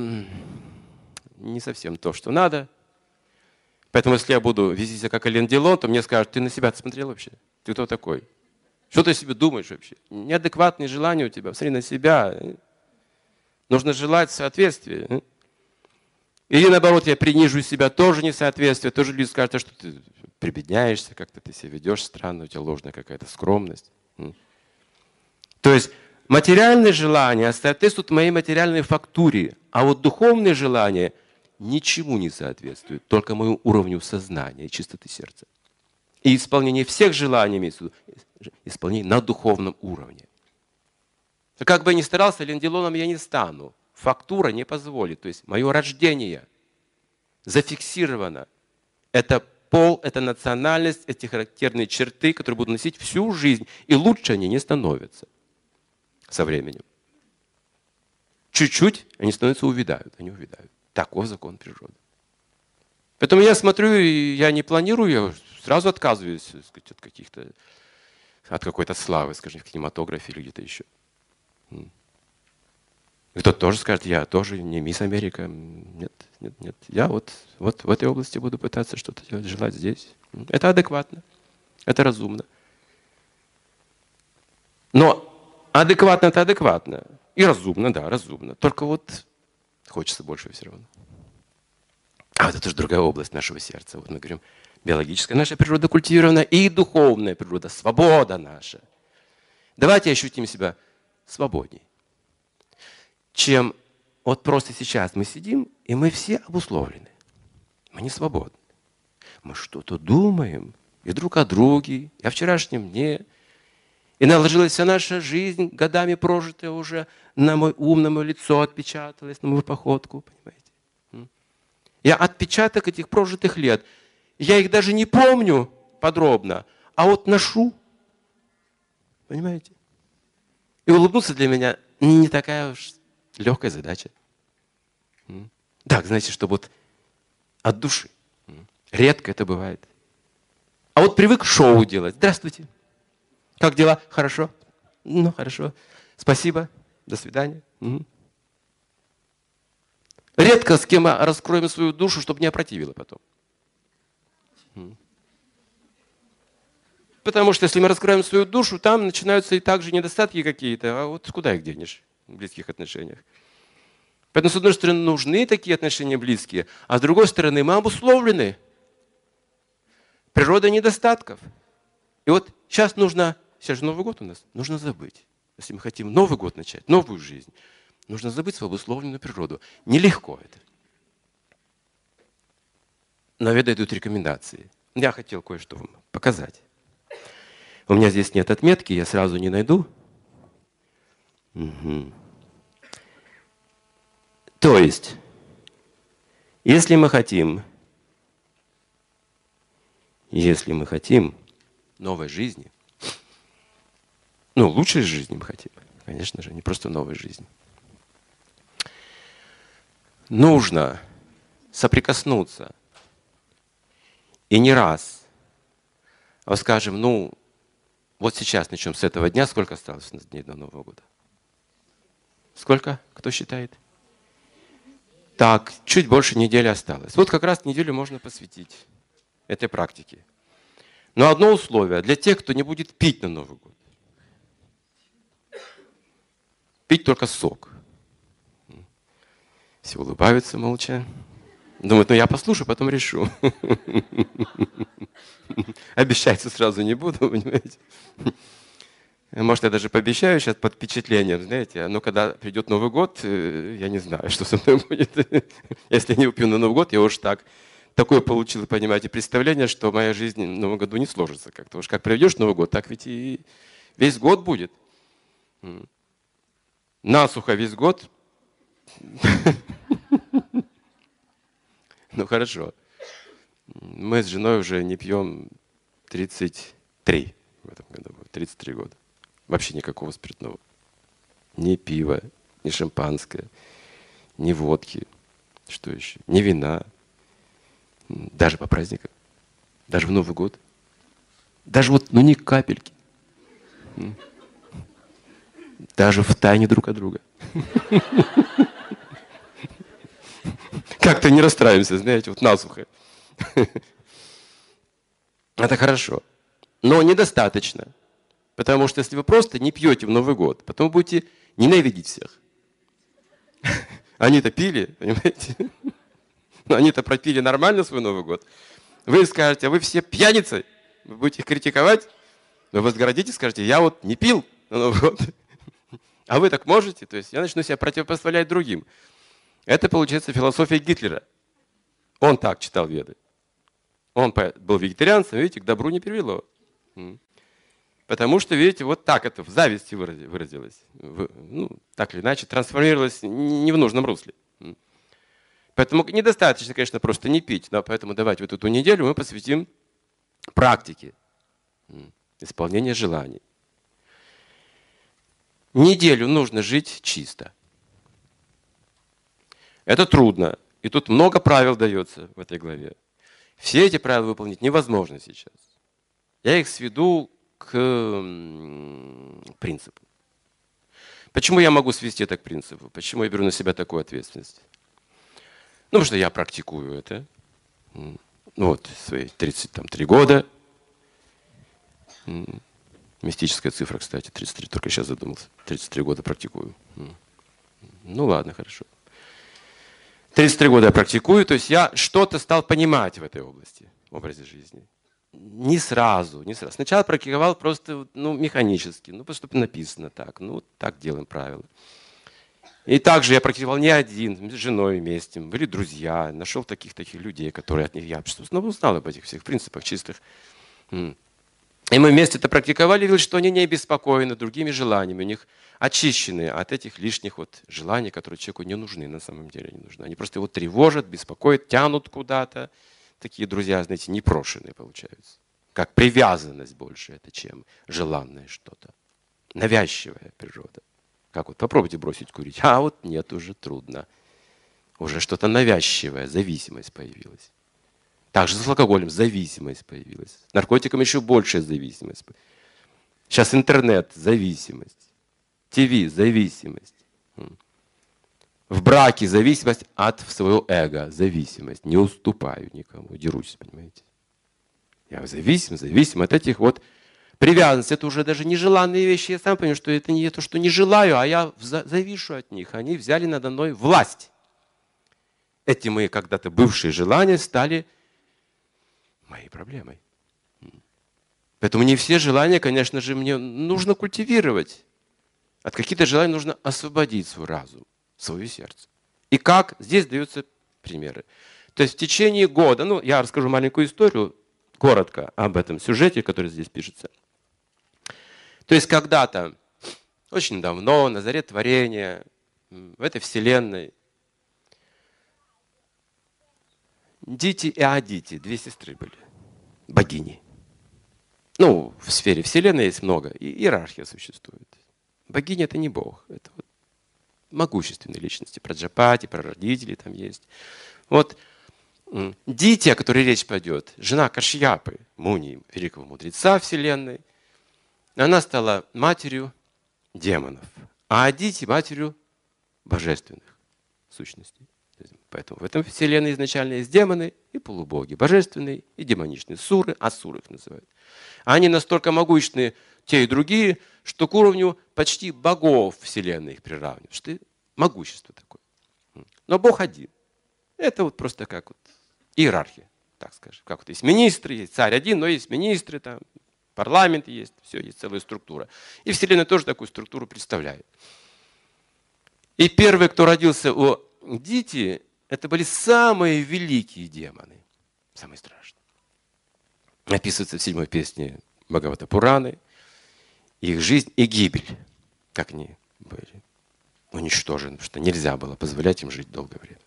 не совсем то, что надо. Поэтому если я буду вести себя как Ален Делон, то мне скажут, ты на себя смотрел вообще? Ты кто такой? Что ты себе думаешь вообще? Неадекватные желания у тебя. Смотри на себя. Нужно желать соответствия. Или наоборот, я принижу себя, тоже несоответствие. Тоже люди скажут, «А что ты прибедняешься, как-то ты себя ведешь странно, у тебя ложная какая-то скромность. То есть материальные желания соответствуют моей материальной фактуре, а вот духовные желания ничему не соответствуют, только моему уровню сознания и чистоты сердца. И исполнение всех желаний имеется исполнение на духовном уровне. Как бы я ни старался, ленделоном я не стану. Фактура не позволит. То есть мое рождение зафиксировано. Это пол, это национальность, эти характерные черты, которые будут носить всю жизнь. И лучше они не становятся со временем. Чуть-чуть они становятся увядают, они увядают. Таков закон природы. Поэтому я смотрю, я не планирую, я сразу отказываюсь сказать, от каких-то от какой-то славы, скажем, в кинематографе или где-то еще. Кто-то тоже скажет, я тоже не мисс Америка. Нет, нет, нет. Я вот, вот в этой области буду пытаться что-то делать, желать здесь. Это адекватно, это разумно. Но адекватно это адекватно. И разумно, да, разумно. Только вот хочется больше все равно. А вот это уже другая область нашего сердца. Вот мы говорим, биологическая наша природа культивирована и духовная природа, свобода наша. Давайте ощутим себя свободней, чем вот просто сейчас мы сидим, и мы все обусловлены. Мы не свободны. Мы что-то думаем и друг о друге, и о вчерашнем дне, и наложилась вся наша жизнь, годами прожитая уже, на мой ум, на мое лицо отпечаталась, на мою походку, понимаете? Я отпечаток этих прожитых лет, я их даже не помню подробно, а вот ношу, понимаете? И улыбнуться для меня не такая уж легкая задача. Так, знаете, что вот от души. Редко это бывает. А вот привык шоу делать. Здравствуйте. Как дела? Хорошо? Ну, хорошо. Спасибо. До свидания. Угу. Редко с кем раскроем свою душу, чтобы не опротивило потом. Потому что если мы раскроем свою душу, там начинаются и также недостатки какие-то. А вот куда их денешь близких отношениях? Поэтому, с одной стороны, нужны такие отношения близкие, а с другой стороны, мы обусловлены природой недостатков. И вот сейчас нужно Сейчас же Новый год у нас. Нужно забыть. Если мы хотим Новый год начать, новую жизнь, нужно забыть свою обусловленную природу. Нелегко это. Но ведь дают рекомендации. Я хотел кое-что вам показать. У меня здесь нет отметки, я сразу не найду. Угу. То есть, если мы хотим, если мы хотим новой жизни – ну, лучшей жизни мы хотим, конечно же, не просто новой жизни. Нужно соприкоснуться. И не раз. А скажем, ну, вот сейчас начнем с этого дня. Сколько осталось дней до Нового года? Сколько? Кто считает? Так, чуть больше недели осталось. Вот как раз неделю можно посвятить этой практике. Но одно условие для тех, кто не будет пить на Новый год пить только сок. Все улыбаются молча. Думают, ну я послушаю, потом решу. [LAUGHS] Обещать сразу не буду, понимаете. Может, я даже пообещаю сейчас под впечатлением, знаете, но когда придет Новый год, э, я не знаю, [LAUGHS] что со мной будет. [LAUGHS] Если я не упью на Новый год, я уж так такое получил, понимаете, представление, что моя жизнь в Новом году не сложится как-то. Уж как проведешь Новый год, так ведь и весь год будет насухо весь год. [LAUGHS] Ну хорошо. Мы с женой уже не пьем 33 в этом году. 33 года. Вообще никакого спиртного. Ни пива, ни шампанское, ни водки. Что еще? Ни вина. Даже по праздникам. Даже в Новый год. Даже вот, ну ни капельки даже в тайне друг от друга. Как-то не расстраиваемся, знаете, вот насухо. [LAUGHS] Это хорошо. Но недостаточно. Потому что если вы просто не пьете в Новый год, потом будете ненавидеть всех. Они-то пили, понимаете? Они-то пропили нормально свой Новый год. Вы скажете, а вы все пьяницы. Вы будете их критиковать. Вы возгородите, скажете, я вот не пил на Новый год. А вы так можете? То есть я начну себя противопоставлять другим. Это получается философия Гитлера. Он так читал Веды. Он был вегетарианцем, видите, к добру не привело. Потому что, видите, вот так это в зависти выразилось. Ну, так или иначе, трансформировалось не в нужном русле. Поэтому недостаточно, конечно, просто не пить. Но поэтому давайте вот эту неделю мы посвятим практике исполнения желаний. Неделю нужно жить чисто. Это трудно. И тут много правил дается в этой главе. Все эти правила выполнить невозможно сейчас. Я их сведу к принципу. Почему я могу свести это к принципу? Почему я беру на себя такую ответственность? Ну, потому что я практикую это. Вот, свои 33 года. Мистическая цифра, кстати, 33, только сейчас задумался. 33 года практикую. Ну ладно, хорошо. 33 года я практикую, то есть я что-то стал понимать в этой области, в образе жизни. Не сразу, не сразу. Сначала практиковал просто ну, механически, ну, просто написано так, ну, так делаем правила. И также я практиковал не один, с женой вместе, были друзья, нашел таких-таких людей, которые от них я ну, узнал об этих всех принципах чистых. И мы вместе это практиковали, видели, что они не обеспокоены другими желаниями, у них очищены от этих лишних вот желаний, которые человеку не нужны, на самом деле не нужны. Они просто его тревожат, беспокоят, тянут куда-то. Такие друзья, знаете, непрошенные получаются. Как привязанность больше это, чем желанное что-то. Навязчивая природа. Как вот попробуйте бросить курить. А вот нет, уже трудно. Уже что-то навязчивое, зависимость появилась. Также с алкоголем зависимость появилась. С наркотиком еще большая зависимость. Сейчас интернет – зависимость. ТВ – зависимость. В браке зависимость от своего эго, зависимость. Не уступаю никому, дерусь, понимаете. Я зависим, зависим от этих вот привязанностей. Это уже даже нежеланные вещи. Я сам понимаю, что это не то, что не желаю, а я завишу от них. Они взяли надо мной власть. Эти мои когда-то бывшие желания стали моей проблемой. Поэтому не все желания, конечно же, мне нужно культивировать. От каких-то желаний нужно освободить свой разум, свое сердце. И как? Здесь даются примеры. То есть в течение года, ну, я расскажу маленькую историю, коротко об этом сюжете, который здесь пишется. То есть когда-то, очень давно, на заре творения, в этой вселенной, Дити и Адити, две сестры были, богини. Ну, в сфере Вселенной есть много, и иерархия существует. Богиня это не Бог, это вот могущественные личности. Про Джапати, про родителей там есть. Вот Дити, о которой речь пойдет, жена Кашьяпы, Муни, великого мудреца Вселенной, она стала матерью демонов, а Адити матерью божественных сущностей. Поэтому в этом вселенной изначально есть демоны и полубоги, божественные и демоничные, суры, асуры их называют. Они настолько могущественны, те и другие, что к уровню почти богов Вселенной их приравнивают. Что могущество такое. Но Бог один. Это вот просто как вот иерархия, так скажем. Как вот есть министры, есть царь один, но есть министры, там, парламент есть, все, есть целая структура. И Вселенная тоже такую структуру представляет. И первый, кто родился у Дити, это были самые великие демоны, самые страшные. Описывается в седьмой песне Бхагавата Пураны – их жизнь и гибель, как они были уничтожены, потому что нельзя было позволять им жить долгое время.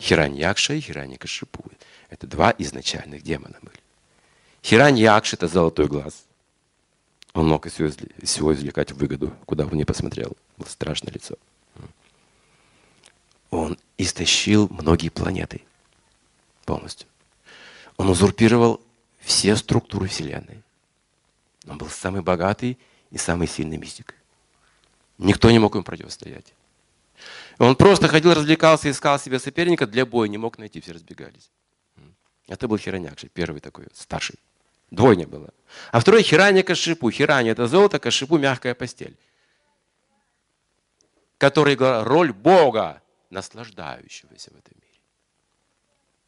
Хираньякша и Хираньякашипу. Это два изначальных демона были. Хираньякша – это золотой глаз. Он мог из всего извлекать выгоду, куда бы ни посмотрел. Было страшное лицо. Он истощил многие планеты полностью. Он узурпировал все структуры Вселенной. Он был самый богатый и самый сильный мистик. Никто не мог ему противостоять. Он просто ходил, развлекался, искал себе соперника для боя, не мог найти, все разбегались. Это был Хираньякши, первый такой, старший. Двойня была. А второй Хираня Кашипу. Хираня – это золото, Кашипу – мягкая постель. Который играл роль Бога, наслаждающегося в этом мире.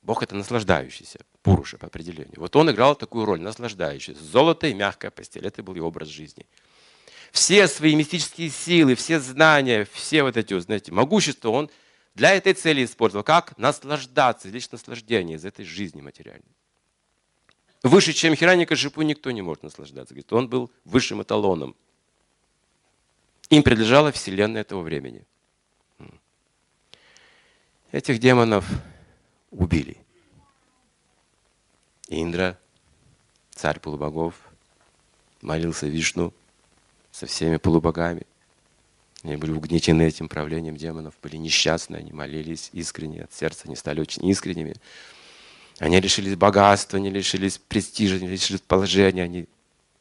Бог – это наслаждающийся. Пуруша по определению. Вот он играл такую роль, наслаждающийся. Золото и мягкая постель. Это был его образ жизни. Все свои мистические силы, все знания, все вот эти, знаете, могущества он для этой цели использовал. Как? Наслаждаться, лишь наслаждение из этой жизни материальной. Выше, чем Хираника Шипу, никто не может наслаждаться. Говорит, он был высшим эталоном. Им принадлежала вселенная этого времени. Этих демонов убили. Индра, царь полубогов, молился Вишну со всеми полубогами. Они были угнетены этим правлением демонов, были несчастны, они молились искренне от сердца, они стали очень искренними. Они лишились богатства, они лишились престижа, они лишились положения, они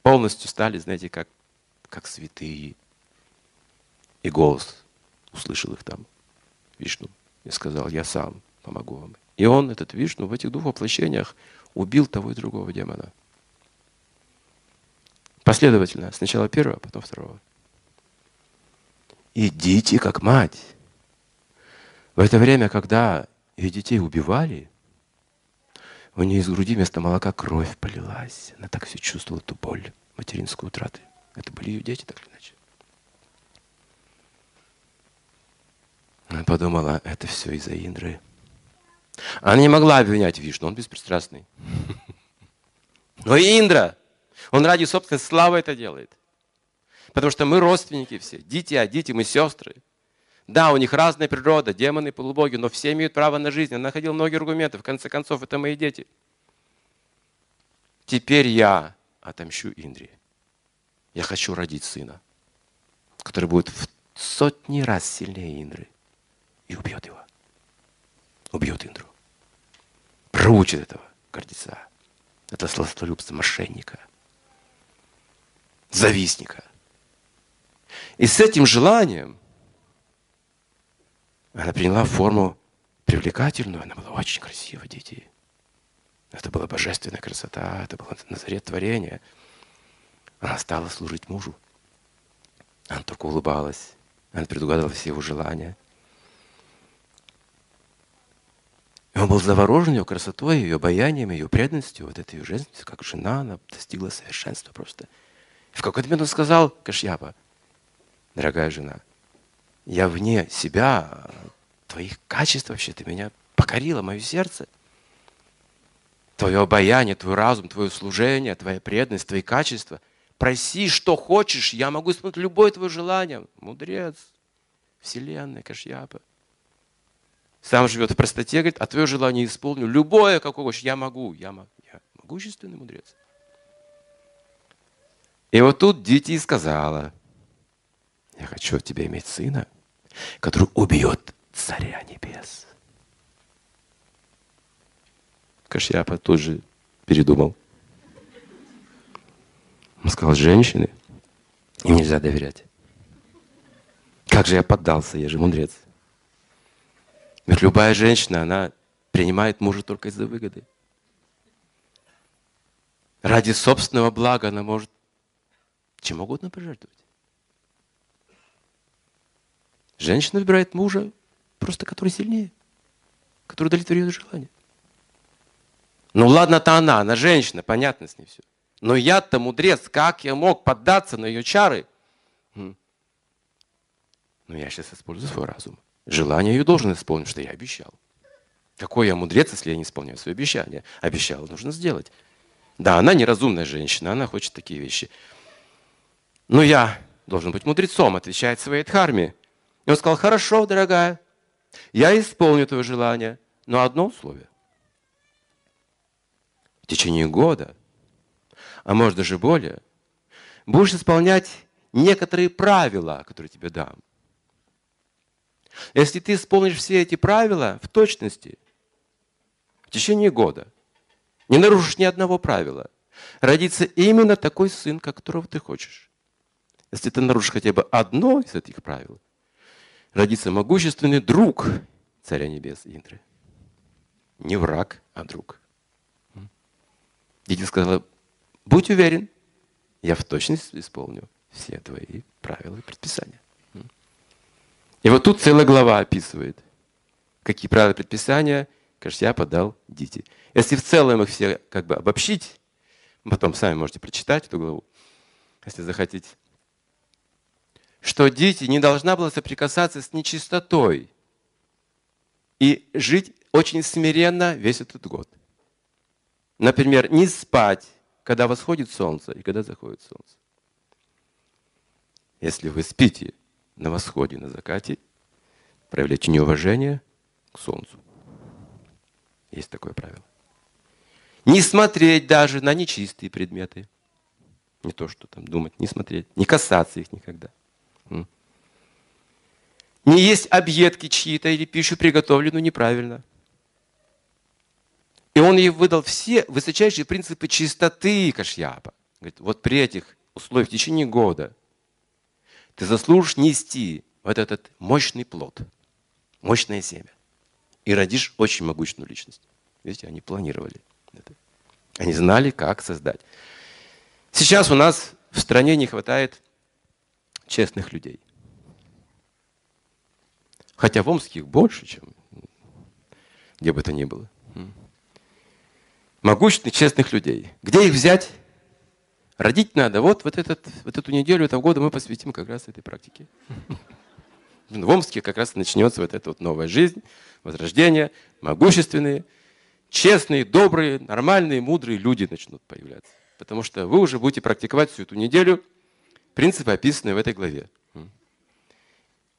полностью стали, знаете, как, как святые. И голос услышал их там, Вишну, и сказал, я сам помогу вам. И он, этот Вишну, в этих двух воплощениях убил того и другого демона. Последовательно. Сначала первого, а потом второго. Идите как мать. В это время, когда ее детей убивали, у нее из груди вместо молока кровь полилась. Она так все чувствовала, эту боль материнской утраты. Это были ее дети, так или иначе. Она подумала, это все из-за Индры. Она не могла обвинять Вишну, он беспристрастный. Но Индра, он ради собственной славы это делает. Потому что мы родственники все, дети, а дети, мы сестры. Да, у них разная природа, демоны, полубоги, но все имеют право на жизнь. Он находил многие аргументы. В конце концов, это мои дети. Теперь я отомщу Индре. Я хочу родить сына, который будет в сотни раз сильнее Индры и убьет его. Убьет Индру. Проучит этого гордеца. Это сластолюбство мошенника, завистника. И с этим желанием она приняла форму привлекательную, она была очень красива, дети. Это была божественная красота, это было назарет творения. Она стала служить мужу. Она только улыбалась, она предугадывала все его желания. И он был заворожен ее красотой, ее обаянием, ее преданностью, вот этой ее женственностью, как жена, она достигла совершенства просто. И в какой-то момент он сказал, Кашьяпа, дорогая жена, я вне себя, твоих качеств вообще, ты меня покорила, мое сердце. Твое обаяние, твой разум, твое служение, твоя преданность, твои качества. Проси, что хочешь, я могу исполнить любое твое желание. Мудрец, вселенная, Кашьяпа. Сам живет в простоте, говорит, а твое желание исполню. Любое, какое хочешь, я могу. Я, я могущественный мудрец. И вот тут Дити сказала, я хочу от тебя иметь сына, который убьет царя небес. Кашьяпа тоже передумал. Он сказал, женщины, нельзя доверять. Как же я поддался, я же мудрец. Ведь любая женщина, она принимает мужа только из-за выгоды. Ради собственного блага она может чем угодно пожертвовать. Женщина выбирает мужа, просто который сильнее, который удовлетворит желание. Ну ладно-то она, она женщина, понятно с ней все. Но я-то мудрец, как я мог поддаться на ее чары? Ну я сейчас использую свой разум. Желание ее должен исполнить, что я обещал. Какой я мудрец, если я не исполняю свои обещания? Обещал, нужно сделать. Да, она неразумная женщина, она хочет такие вещи. Но я должен быть мудрецом, отвечает своей дхарме. И он сказал, хорошо, дорогая, я исполню твое желание, но одно условие. В течение года, а может даже более, будешь исполнять некоторые правила, которые тебе дам. Если ты исполнишь все эти правила в точности, в течение года, не нарушишь ни одного правила, родится именно такой сын, которого ты хочешь. Если ты нарушишь хотя бы одно из этих правил, родится могущественный друг Царя Небес Индры. Не враг, а друг. Дети сказала, будь уверен, я в точности исполню все твои правила и предписания. И вот тут целая глава описывает, какие правила предписания Кашья подал Дити. Если в целом их все как бы обобщить, потом сами можете прочитать эту главу, если захотите, что дети не должна была соприкасаться с нечистотой и жить очень смиренно весь этот год. Например, не спать, когда восходит солнце и когда заходит солнце. Если вы спите на восходе, на закате, проявляйте неуважение к солнцу. Есть такое правило. Не смотреть даже на нечистые предметы. Не то, что там думать, не смотреть, не касаться их никогда. Не есть объедки чьи-то или пищу, приготовленную неправильно. И он ей выдал все высочайшие принципы чистоты Кашьяпа. Говорит, вот при этих условиях в течение года ты заслужишь нести вот этот мощный плод, мощное семя. И родишь очень могучную личность. Видите, они планировали это. Они знали, как создать. Сейчас у нас в стране не хватает честных людей. Хотя в Омске их больше, чем где бы то ни было. Могущественных, честных людей. Где их взять? Родить надо. Вот, вот, этот, вот эту неделю этого года мы посвятим как раз этой практике. [LAUGHS] В Омске как раз начнется вот эта вот новая жизнь, возрождение, могущественные, честные, добрые, нормальные, мудрые люди начнут появляться. Потому что вы уже будете практиковать всю эту неделю принципы, описанные в этой главе.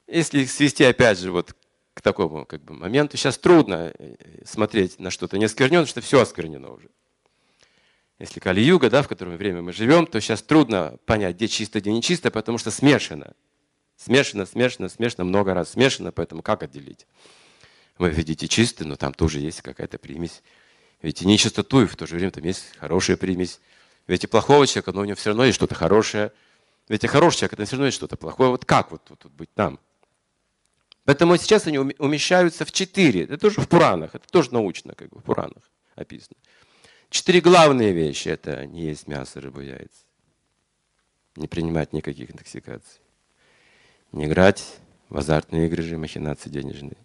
Если свести опять же вот к такому как бы, моменту, сейчас трудно э, смотреть на что-то не оскверненное, что все осквернено уже. Если Кали-юга, да, в котором время мы живем, то сейчас трудно понять, где чисто, где нечисто, потому что смешано. Смешано, смешано, смешано, много раз смешано, поэтому как отделить? Вы видите чистый, но там тоже есть какая-то примесь. Видите нечистоту, и в то же время там есть хорошая примесь. Видите плохого человека, но у него все равно есть что-то хорошее. Видите хороший человек, это все равно есть что-то плохое. Вот как вот тут, быть нам? Поэтому сейчас они умещаются в четыре. Это тоже в Пуранах, это тоже научно, как бы в Пуранах описано. Четыре главные вещи – это не есть мясо, рыбу, яйца. Не принимать никаких интоксикаций. Не играть в азартные игры, махинации денежные.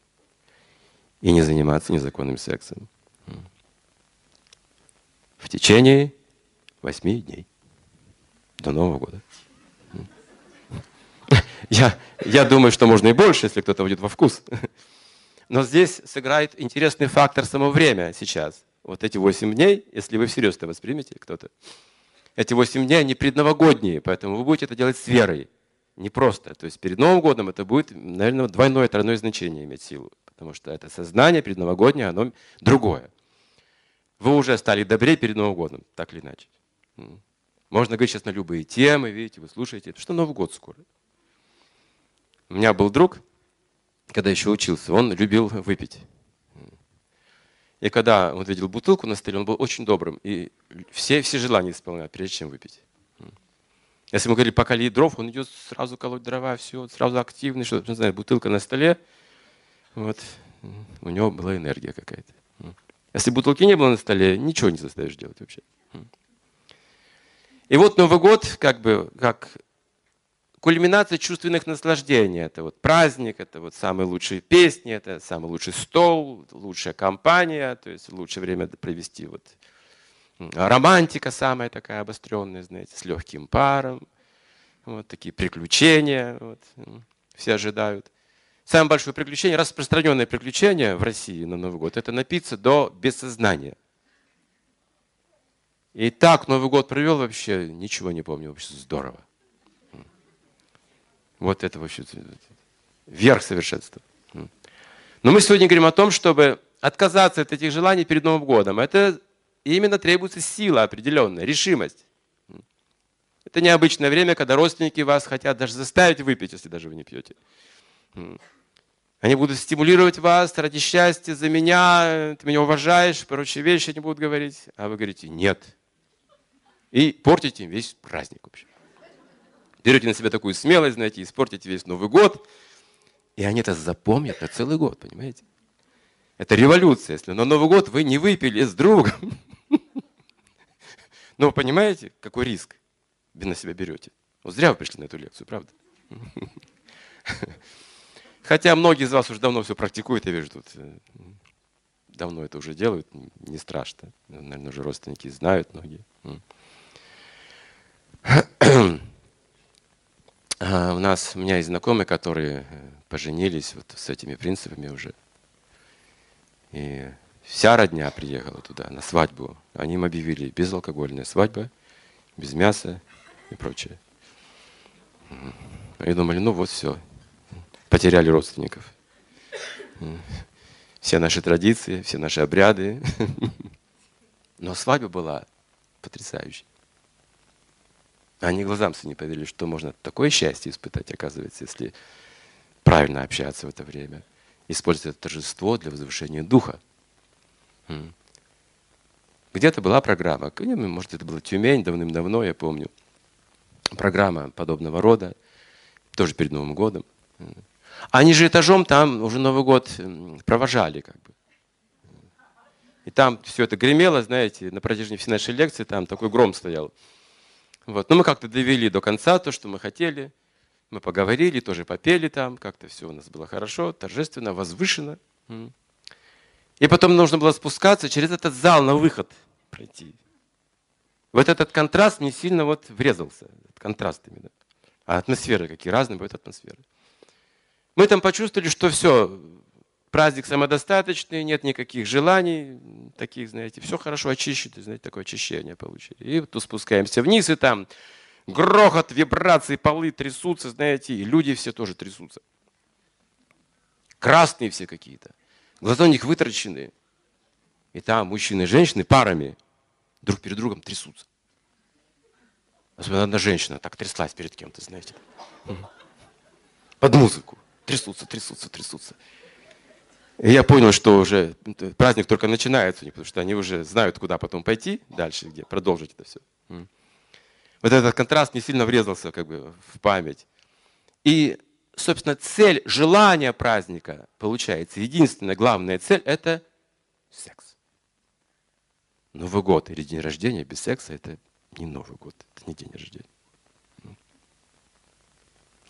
И не заниматься незаконным сексом. В течение восьми дней. До Нового года. [LAUGHS] Я, я думаю, что можно и больше, если кто-то войдет во вкус. [LAUGHS] Но здесь сыграет интересный фактор само время сейчас. Вот эти 8 дней, если вы всерьез это воспримете, кто-то, эти 8 дней, они предновогодние, поэтому вы будете это делать с верой. Не просто. То есть перед Новым годом это будет, наверное, двойное, тройное значение иметь силу. Потому что это сознание предновогоднее, оно другое. Вы уже стали добрее перед Новым годом, так или иначе. Можно говорить сейчас на любые темы, видите, вы слушаете. Что Новый год скоро. У меня был друг, когда еще учился, он любил выпить. И когда он видел бутылку на столе, он был очень добрым. И все, все желания исполнял, прежде чем выпить. Если мы говорили, поколи дров, он идет сразу колоть дрова, все, сразу активный, что не знаю, бутылка на столе. Вот. У него была энергия какая-то. Если бутылки не было на столе, ничего не заставишь делать вообще. И вот Новый год, как бы, как кульминация чувственных наслаждений. Это вот праздник, это вот самые лучшие песни, это самый лучший стол, лучшая компания, то есть лучшее время провести. Вот. Романтика самая такая обостренная, знаете, с легким паром. Вот такие приключения вот, все ожидают. Самое большое приключение, распространенное приключение в России на Новый год, это напиться до бессознания. И так Новый год провел вообще, ничего не помню, вообще здорово. Вот это вообще верх совершенства. Но мы сегодня говорим о том, чтобы отказаться от этих желаний перед Новым годом. Это именно требуется сила определенная, решимость. Это необычное время, когда родственники вас хотят даже заставить выпить, если даже вы не пьете. Они будут стимулировать вас ради счастья, за меня, ты меня уважаешь, прочие вещи они будут говорить. А вы говорите, нет. И портите им весь праздник вообще берете на себя такую смелость, знаете, испортите весь Новый год, и они это запомнят на целый год, понимаете? Это революция, если на Новый год вы не выпили с другом. [LAUGHS] Но понимаете, какой риск вы на себя берете? Вот зря вы пришли на эту лекцию, правда? [LAUGHS] Хотя многие из вас уже давно все практикуют, я вижу тут. Э, давно это уже делают, не страшно. Наверное, уже родственники знают многие. А, у нас, у меня есть знакомые, которые э, поженились вот с этими принципами уже. И вся родня приехала туда на свадьбу. Они им объявили безалкогольная свадьба, без мяса и прочее. И думали, ну вот все, потеряли родственников. Все наши традиции, все наши обряды. [LAUGHS] Но свадьба была потрясающей. Они глазам не поверили, что можно такое счастье испытать, оказывается, если правильно общаться в это время. Использовать это торжество для возвышения духа. где-то была программа, может, это была Тюмень давным-давно, я помню, программа подобного рода, тоже перед Новым годом. Они же этажом там уже Новый год провожали как бы. И там все это гремело, знаете, на протяжении всей нашей лекции там такой гром стоял. Вот. Но мы как-то довели до конца то, что мы хотели. Мы поговорили, тоже попели там, как-то все у нас было хорошо, торжественно, возвышенно. И потом нужно было спускаться через этот зал на выход пройти. Вот этот контраст мне сильно вот врезался. Контраст именно. А атмосферы какие разные бывают атмосферы. Мы там почувствовали, что все, праздник самодостаточный, нет никаких желаний, таких, знаете, все хорошо очищено, знаете, такое очищение получили. И вот спускаемся вниз, и там грохот, вибрации, полы трясутся, знаете, и люди все тоже трясутся. Красные все какие-то. Глаза у них вытрачены. И там мужчины и женщины парами друг перед другом трясутся. Особенно одна женщина так тряслась перед кем-то, знаете. Под музыку. Трясутся, трясутся, трясутся. И я понял, что уже праздник только начинается, потому что они уже знают, куда потом пойти дальше, где продолжить это все. Вот этот контраст не сильно врезался как бы в память. И, собственно, цель, желание праздника получается. Единственная главная цель – это секс. Новый год или день рождения без секса – это не Новый год, это не день рождения.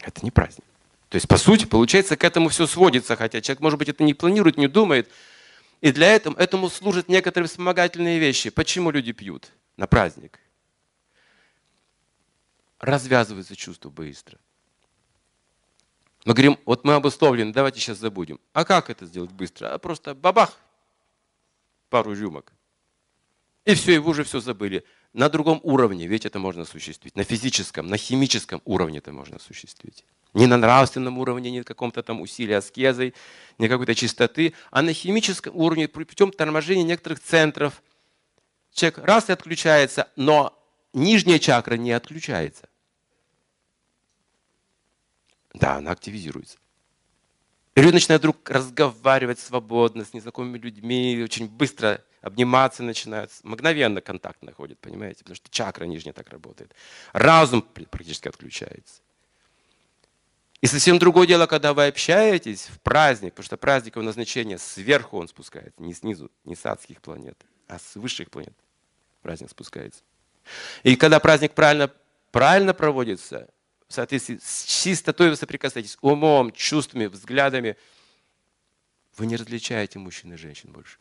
Это не праздник. То есть, по сути, получается, к этому все сводится, хотя человек, может быть, это не планирует, не думает. И для этого этому служат некоторые вспомогательные вещи. Почему люди пьют на праздник? Развязывается чувство быстро. Мы говорим, вот мы обусловлены, давайте сейчас забудем. А как это сделать быстро? А просто бабах, пару рюмок. И все, и вы уже все забыли. На другом уровне ведь это можно осуществить. На физическом, на химическом уровне это можно осуществить. Не на нравственном уровне, не на каком-то там усилии аскезой, не какой-то чистоты, а на химическом уровне путем торможения некоторых центров. Человек раз и отключается, но нижняя чакра не отключается. Да, она активизируется. И люди начинают вдруг разговаривать свободно с незнакомыми людьми, очень быстро обниматься начинают, мгновенно контакт находят, понимаете, потому что чакра нижняя так работает. Разум практически отключается. И совсем другое дело, когда вы общаетесь в праздник, потому что праздник его назначение сверху он спускается, не снизу, не с адских планет, а с высших планет праздник спускается. И когда праздник правильно, правильно проводится, в соответствии с чистотой вы соприкасаетесь умом, чувствами, взглядами, вы не различаете мужчин и женщин больше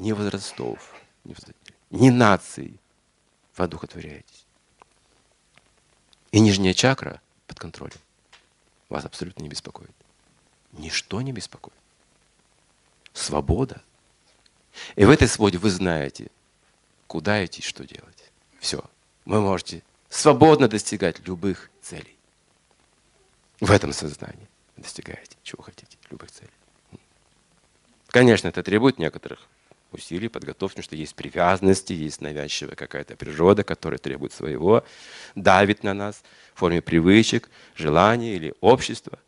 ни возрастов, ни наций воодухотворяетесь. И нижняя чакра под контролем вас абсолютно не беспокоит. Ничто не беспокоит. Свобода. И в этой свободе вы знаете, куда идти, что делать. Все. Вы можете свободно достигать любых целей. В этом сознании достигаете, чего хотите, любых целей. Конечно, это требует некоторых усилий, подготовки, потому что есть привязанности, есть навязчивая какая-то природа, которая требует своего, давит на нас в форме привычек, желаний или общества.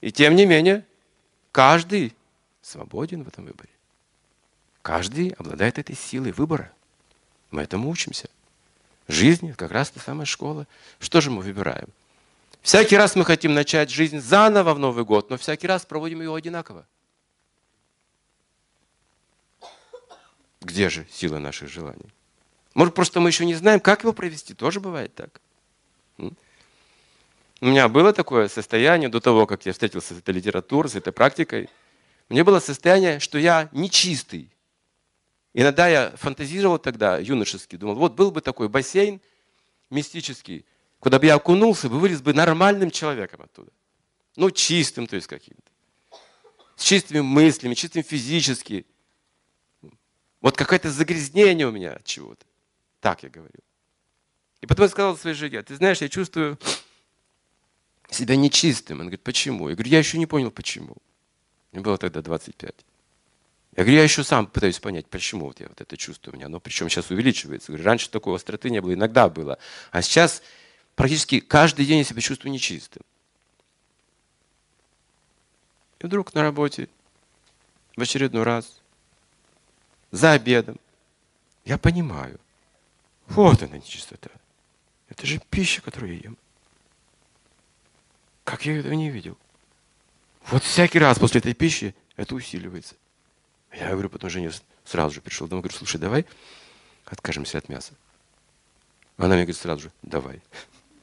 И тем не менее, каждый свободен в этом выборе. Каждый обладает этой силой выбора. Мы этому учимся. Жизнь как раз та самая школа. Что же мы выбираем? Всякий раз мы хотим начать жизнь заново в Новый год, но всякий раз проводим ее одинаково. Где же сила наших желаний? Может, просто мы еще не знаем, как его провести. Тоже бывает так. У меня было такое состояние до того, как я встретился с этой литературой, с этой практикой. Мне было состояние, что я нечистый. Иногда я фантазировал тогда, юношески, думал, вот был бы такой бассейн мистический, куда бы я окунулся, бы вылез бы нормальным человеком оттуда. Ну, чистым, то есть каким-то. С чистыми мыслями, чистым физически. Вот какое-то загрязнение у меня от чего-то. Так я говорил. И потом я сказал своей жене, ты знаешь, я чувствую себя нечистым. Он говорит, почему? Я говорю, я еще не понял, почему. Мне было тогда 25. Я говорю, я еще сам пытаюсь понять, почему вот я вот это чувствую у меня. Но причем сейчас увеличивается. Я говорю, раньше такой остроты не было, иногда было. А сейчас практически каждый день я себя чувствую нечистым. И вдруг на работе в очередной раз за обедом. Я понимаю. Вот она нечистота. Это же пища, которую я ем. Как я этого не видел? Вот всякий раз после этой пищи это усиливается. Я говорю, потом жене сразу же пришел домой, говорю, слушай, давай откажемся от мяса. Она мне говорит сразу же, давай.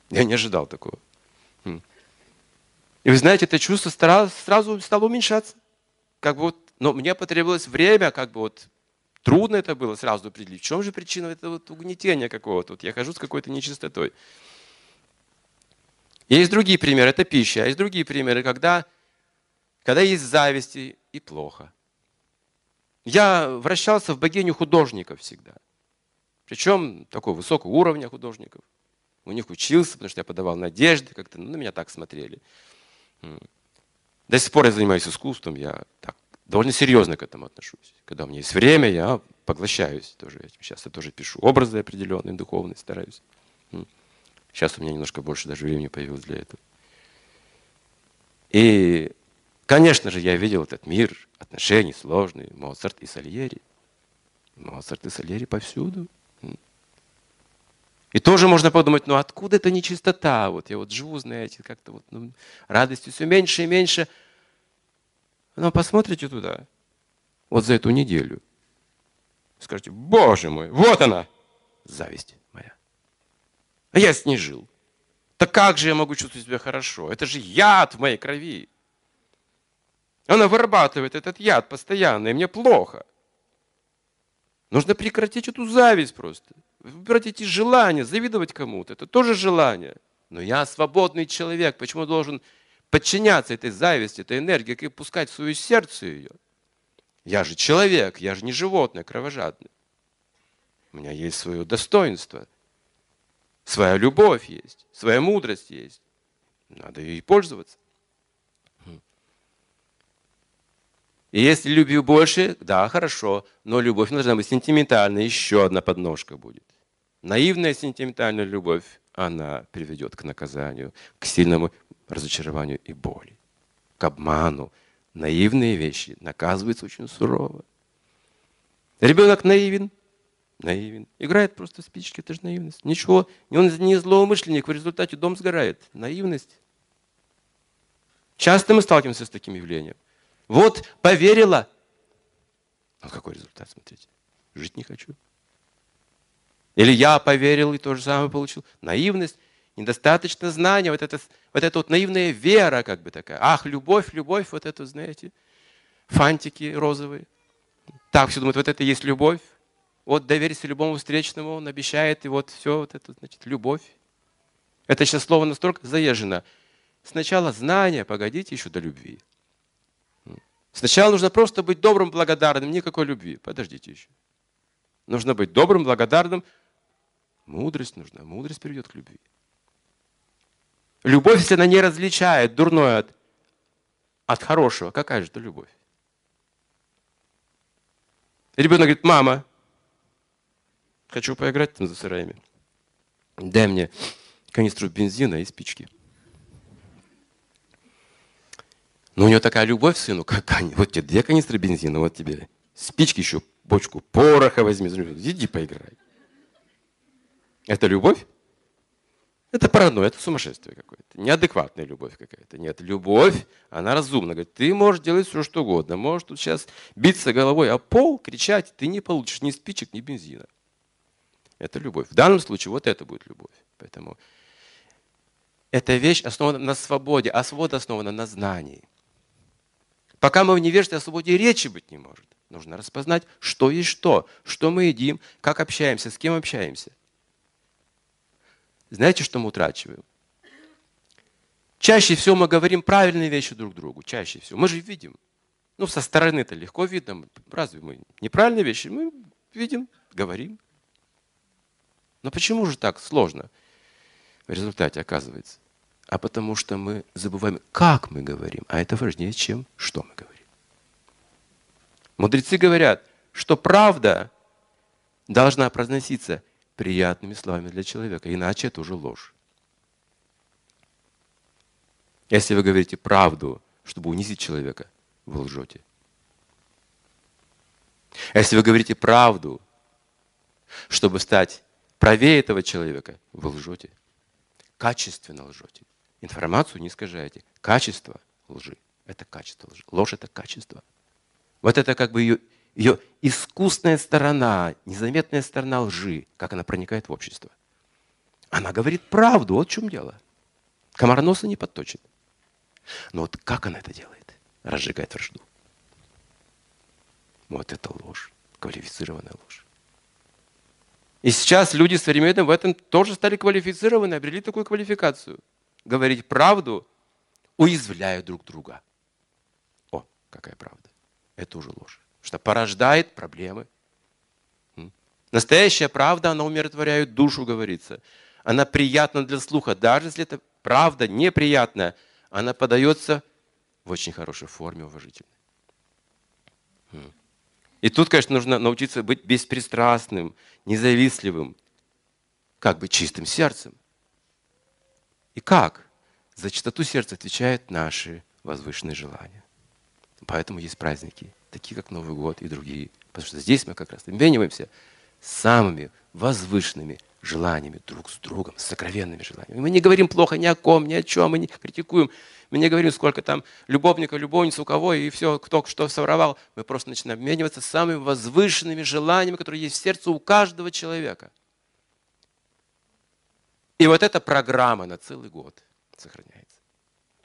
Я не ожидал такого. И вы знаете, это чувство сразу стало уменьшаться. Как бы вот, но мне потребовалось время, как бы вот трудно это было сразу определить. В чем же причина этого вот угнетения какого-то? Вот я хожу с какой-то нечистотой. Есть другие примеры, это пища. А есть другие примеры, когда, когда есть зависть и плохо. Я вращался в богиню художников всегда. Причем такого высокого уровня художников. У них учился, потому что я подавал надежды, как-то ну, на меня так смотрели. До сих пор я занимаюсь искусством, я так довольно серьезно к этому отношусь. Когда у меня есть время, я поглощаюсь тоже. Сейчас я тоже пишу образы определенные, духовные, стараюсь. Сейчас у меня немножко больше даже времени появилось для этого. И, конечно же, я видел этот мир отношений сложный, Моцарт и Сальери. Моцарт и Сальери повсюду. И тоже можно подумать, ну откуда эта нечистота? Вот я вот живу, знаете, как-то вот ну, радости все меньше и меньше. Но посмотрите туда, вот за эту неделю. Скажите, боже мой, вот она, зависть моя. А я с ней жил. Так как же я могу чувствовать себя хорошо? Это же яд в моей крови. Она вырабатывает этот яд постоянно, и мне плохо. Нужно прекратить эту зависть просто. Эти желания, завидовать кому-то. Это тоже желание. Но я свободный человек. Почему должен подчиняться этой зависти, этой энергии, и пускать в свое сердце ее? Я же человек, я же не животное кровожадное. У меня есть свое достоинство, своя любовь есть, своя мудрость есть. Надо ей пользоваться. И если любви больше, да, хорошо, но любовь должна быть сентиментальной, еще одна подножка будет. Наивная сентиментальная любовь, она приведет к наказанию, к сильному разочарованию и боли, к обману. Наивные вещи наказываются очень сурово. Ребенок наивен, наивен. Играет просто спички, это же наивность. Ничего, он не злоумышленник, в результате дом сгорает. Наивность. Часто мы сталкиваемся с таким явлением. Вот поверила. А какой результат, смотрите? Жить не хочу. Или я поверил и то же самое получил. Наивность, недостаточно знания, вот это, вот эта вот наивная вера как бы такая. Ах, любовь, любовь, вот это, знаете, фантики розовые. Так все думают, вот это и есть любовь. Вот доверься любому встречному, он обещает, и вот все, вот это, значит, любовь. Это сейчас слово настолько заезжено. Сначала знание, погодите еще до любви. Сначала нужно просто быть добрым, благодарным, никакой любви. Подождите еще. Нужно быть добрым, благодарным. Мудрость нужна. Мудрость приведет к любви. Любовь, если она не различает дурное от, от хорошего, какая же это любовь? Ребенок говорит, мама, хочу поиграть там за сараями. Дай мне канистру бензина и спички. Но у него такая любовь к сыну, как вот тебе две канистры бензина, вот тебе спички еще, бочку пороха возьми, иди поиграй. Это любовь? Это паранойя, это сумасшествие какое-то. Неадекватная любовь какая-то. Нет, любовь, она разумна. Говорит, ты можешь делать все, что угодно. Можешь тут сейчас биться головой о пол, кричать, ты не получишь ни спичек, ни бензина. Это любовь. В данном случае вот это будет любовь. Поэтому эта вещь основана на свободе, а свобода основана на знании. Пока мы в невежестве, о свободе речи быть не может. Нужно распознать, что есть что, что мы едим, как общаемся, с кем общаемся. Знаете, что мы утрачиваем? Чаще всего мы говорим правильные вещи друг другу. Чаще всего. Мы же видим. Ну, со стороны это легко видно. Разве мы неправильные вещи? Мы видим, говорим. Но почему же так сложно в результате оказывается? а потому что мы забываем, как мы говорим, а это важнее, чем что мы говорим. Мудрецы говорят, что правда должна произноситься приятными словами для человека, иначе это уже ложь. Если вы говорите правду, чтобы унизить человека, вы лжете. Если вы говорите правду, чтобы стать правее этого человека, вы лжете. Качественно лжете. Информацию не искажаете. Качество лжи – это качество лжи. Ложь – это качество. Вот это как бы ее, ее искусная сторона, незаметная сторона лжи, как она проникает в общество. Она говорит правду, вот в чем дело. Комар носа не подточит. Но вот как она это делает? Разжигает вражду. Вот это ложь, квалифицированная ложь. И сейчас люди современные в этом тоже стали квалифицированы, обрели такую квалификацию. Говорить правду, уязвляя друг друга. О, какая правда. Это уже ложь. Что порождает проблемы. Настоящая правда, она умиротворяет душу, говорится. Она приятна для слуха. Даже если это правда неприятная, она подается в очень хорошей форме, уважительной. И тут, конечно, нужно научиться быть беспристрастным, независливым, как бы чистым сердцем. И как? За чистоту сердца отвечают наши возвышенные желания. Поэтому есть праздники, такие как Новый год и другие. Потому что здесь мы как раз обмениваемся самыми возвышенными желаниями друг с другом, сокровенными желаниями. Мы не говорим плохо ни о ком, ни о чем, мы не критикуем, мы не говорим, сколько там любовника, любовниц у кого, и все, кто что своровал. Мы просто начинаем обмениваться самыми возвышенными желаниями, которые есть в сердце у каждого человека. И вот эта программа на целый год сохраняется.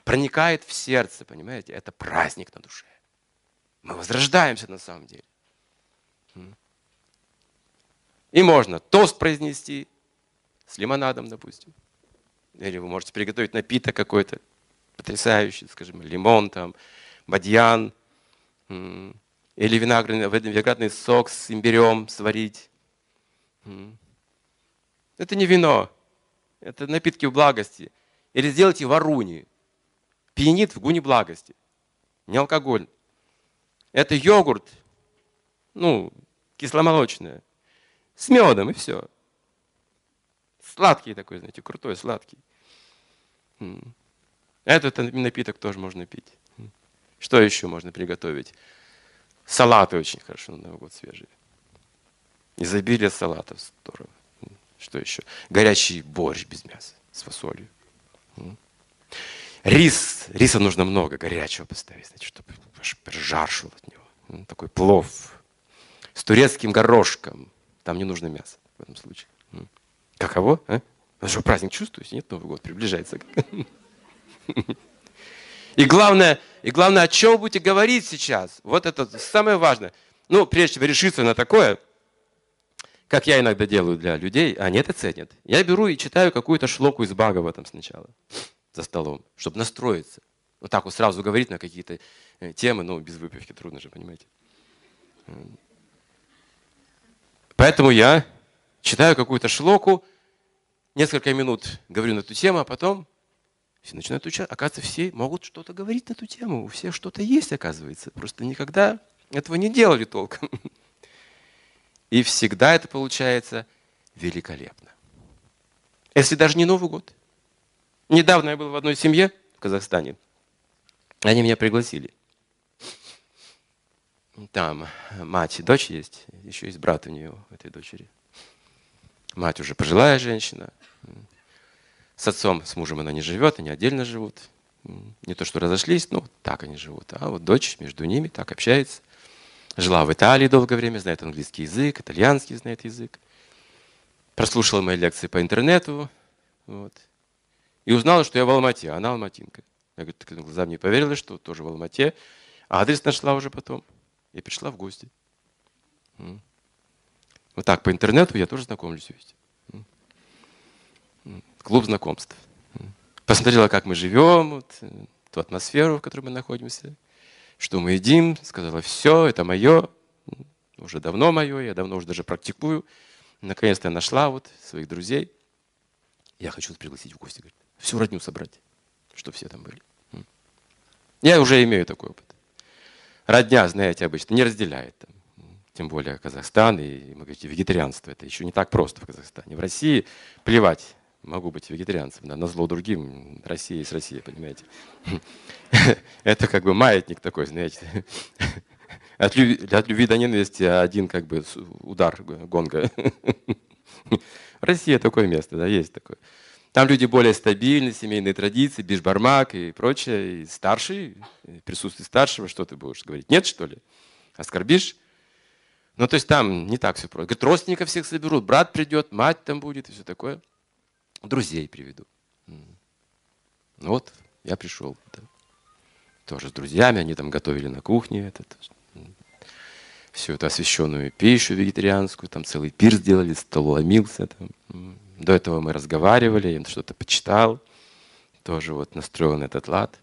Проникает в сердце, понимаете? Это праздник на душе. Мы возрождаемся на самом деле. И можно тост произнести с лимонадом, допустим. Или вы можете приготовить напиток какой-то потрясающий, скажем, лимон, там, бадьян, или виноградный, виноградный сок с имбирем сварить. Это не вино, это напитки в благости. Или сделайте варуни, пьянит в гуне благости, не алкоголь. Это йогурт, ну, кисломолочное, с медом и все. Сладкий такой, знаете, крутой, сладкий. Этот напиток тоже можно пить. Что еще можно приготовить? Салаты очень хорошо на Новый год свежие. Изобилие салатов здорово. Что еще? Горячий борщ без мяса с фасолью. Рис. Риса нужно много, горячего поставить, значит, чтобы жар шел от него. Такой плов с турецким горошком. Там не нужно мясо в этом случае. Каково? А? Ну что, праздник чувствуете? Нет, Новый год приближается. И главное, и главное, о чем вы будете говорить сейчас. Вот это самое важное. Ну, прежде чем решиться на такое, как я иногда делаю для людей, они это ценят. Я беру и читаю какую-то шлоку из этом сначала, за столом, чтобы настроиться. Вот так вот сразу говорить на какие-то э, темы, ну, без выпивки трудно же, понимаете. Поэтому я читаю какую-то шлоку, несколько минут говорю на эту тему, а потом все начинают учать. Оказывается, все могут что-то говорить на эту тему. У всех что-то есть, оказывается. Просто никогда этого не делали толком. И всегда это получается великолепно. Если даже не Новый год. Недавно я был в одной семье в Казахстане. Они меня пригласили. Там мать и дочь есть, еще есть брат у нее, этой дочери. Мать уже пожилая женщина. С отцом, с мужем она не живет, они отдельно живут. Не то, что разошлись, но так они живут. А вот дочь между ними так общается. Жила в Италии долгое время, знает английский язык, итальянский знает язык. Прослушала мои лекции по интернету. Вот. И узнала, что я в Алмате, а она алматинка. Я говорю, так глазам не поверила, что тоже в Алмате. А адрес нашла уже потом. И пришла в гости. Вот так, по интернету я тоже знакомлюсь. Клуб знакомств. Посмотрела, как мы живем, вот, э, ту атмосферу, в которой мы находимся, что мы едим. Сказала, все, это мое, уже давно мое, я давно уже даже практикую. Наконец-то я нашла вот своих друзей. Я хочу пригласить в гости, говорит, всю родню собрать, чтобы все там были. Я уже имею такой опыт родня, знаете, обычно не разделяет. Там, тем более Казахстан и, мы говорите, вегетарианство. Это еще не так просто в Казахстане. В России плевать, могу быть вегетарианцем, да, на зло другим. Россия есть Россия, понимаете. [LAUGHS] Это как бы маятник такой, знаете. [LAUGHS] От любви, от любви до ненависти один как бы удар гонга. [LAUGHS] Россия такое место, да, есть такое. Там люди более стабильны, семейные традиции, бишбармак и прочее. И старший, и присутствие старшего, что ты будешь говорить? Нет, что ли? Оскорбишь? Ну, то есть там не так все просто. Говорит, родственников всех соберут, брат придет, мать там будет и все такое. Друзей приведу. Ну вот, я пришел. Да. Тоже с друзьями, они там готовили на кухне этот, всю эту освященную пищу вегетарианскую, там целый пир сделали, стол ломился. Там. До этого мы разговаривали, я что-то почитал, тоже вот настроен этот лад.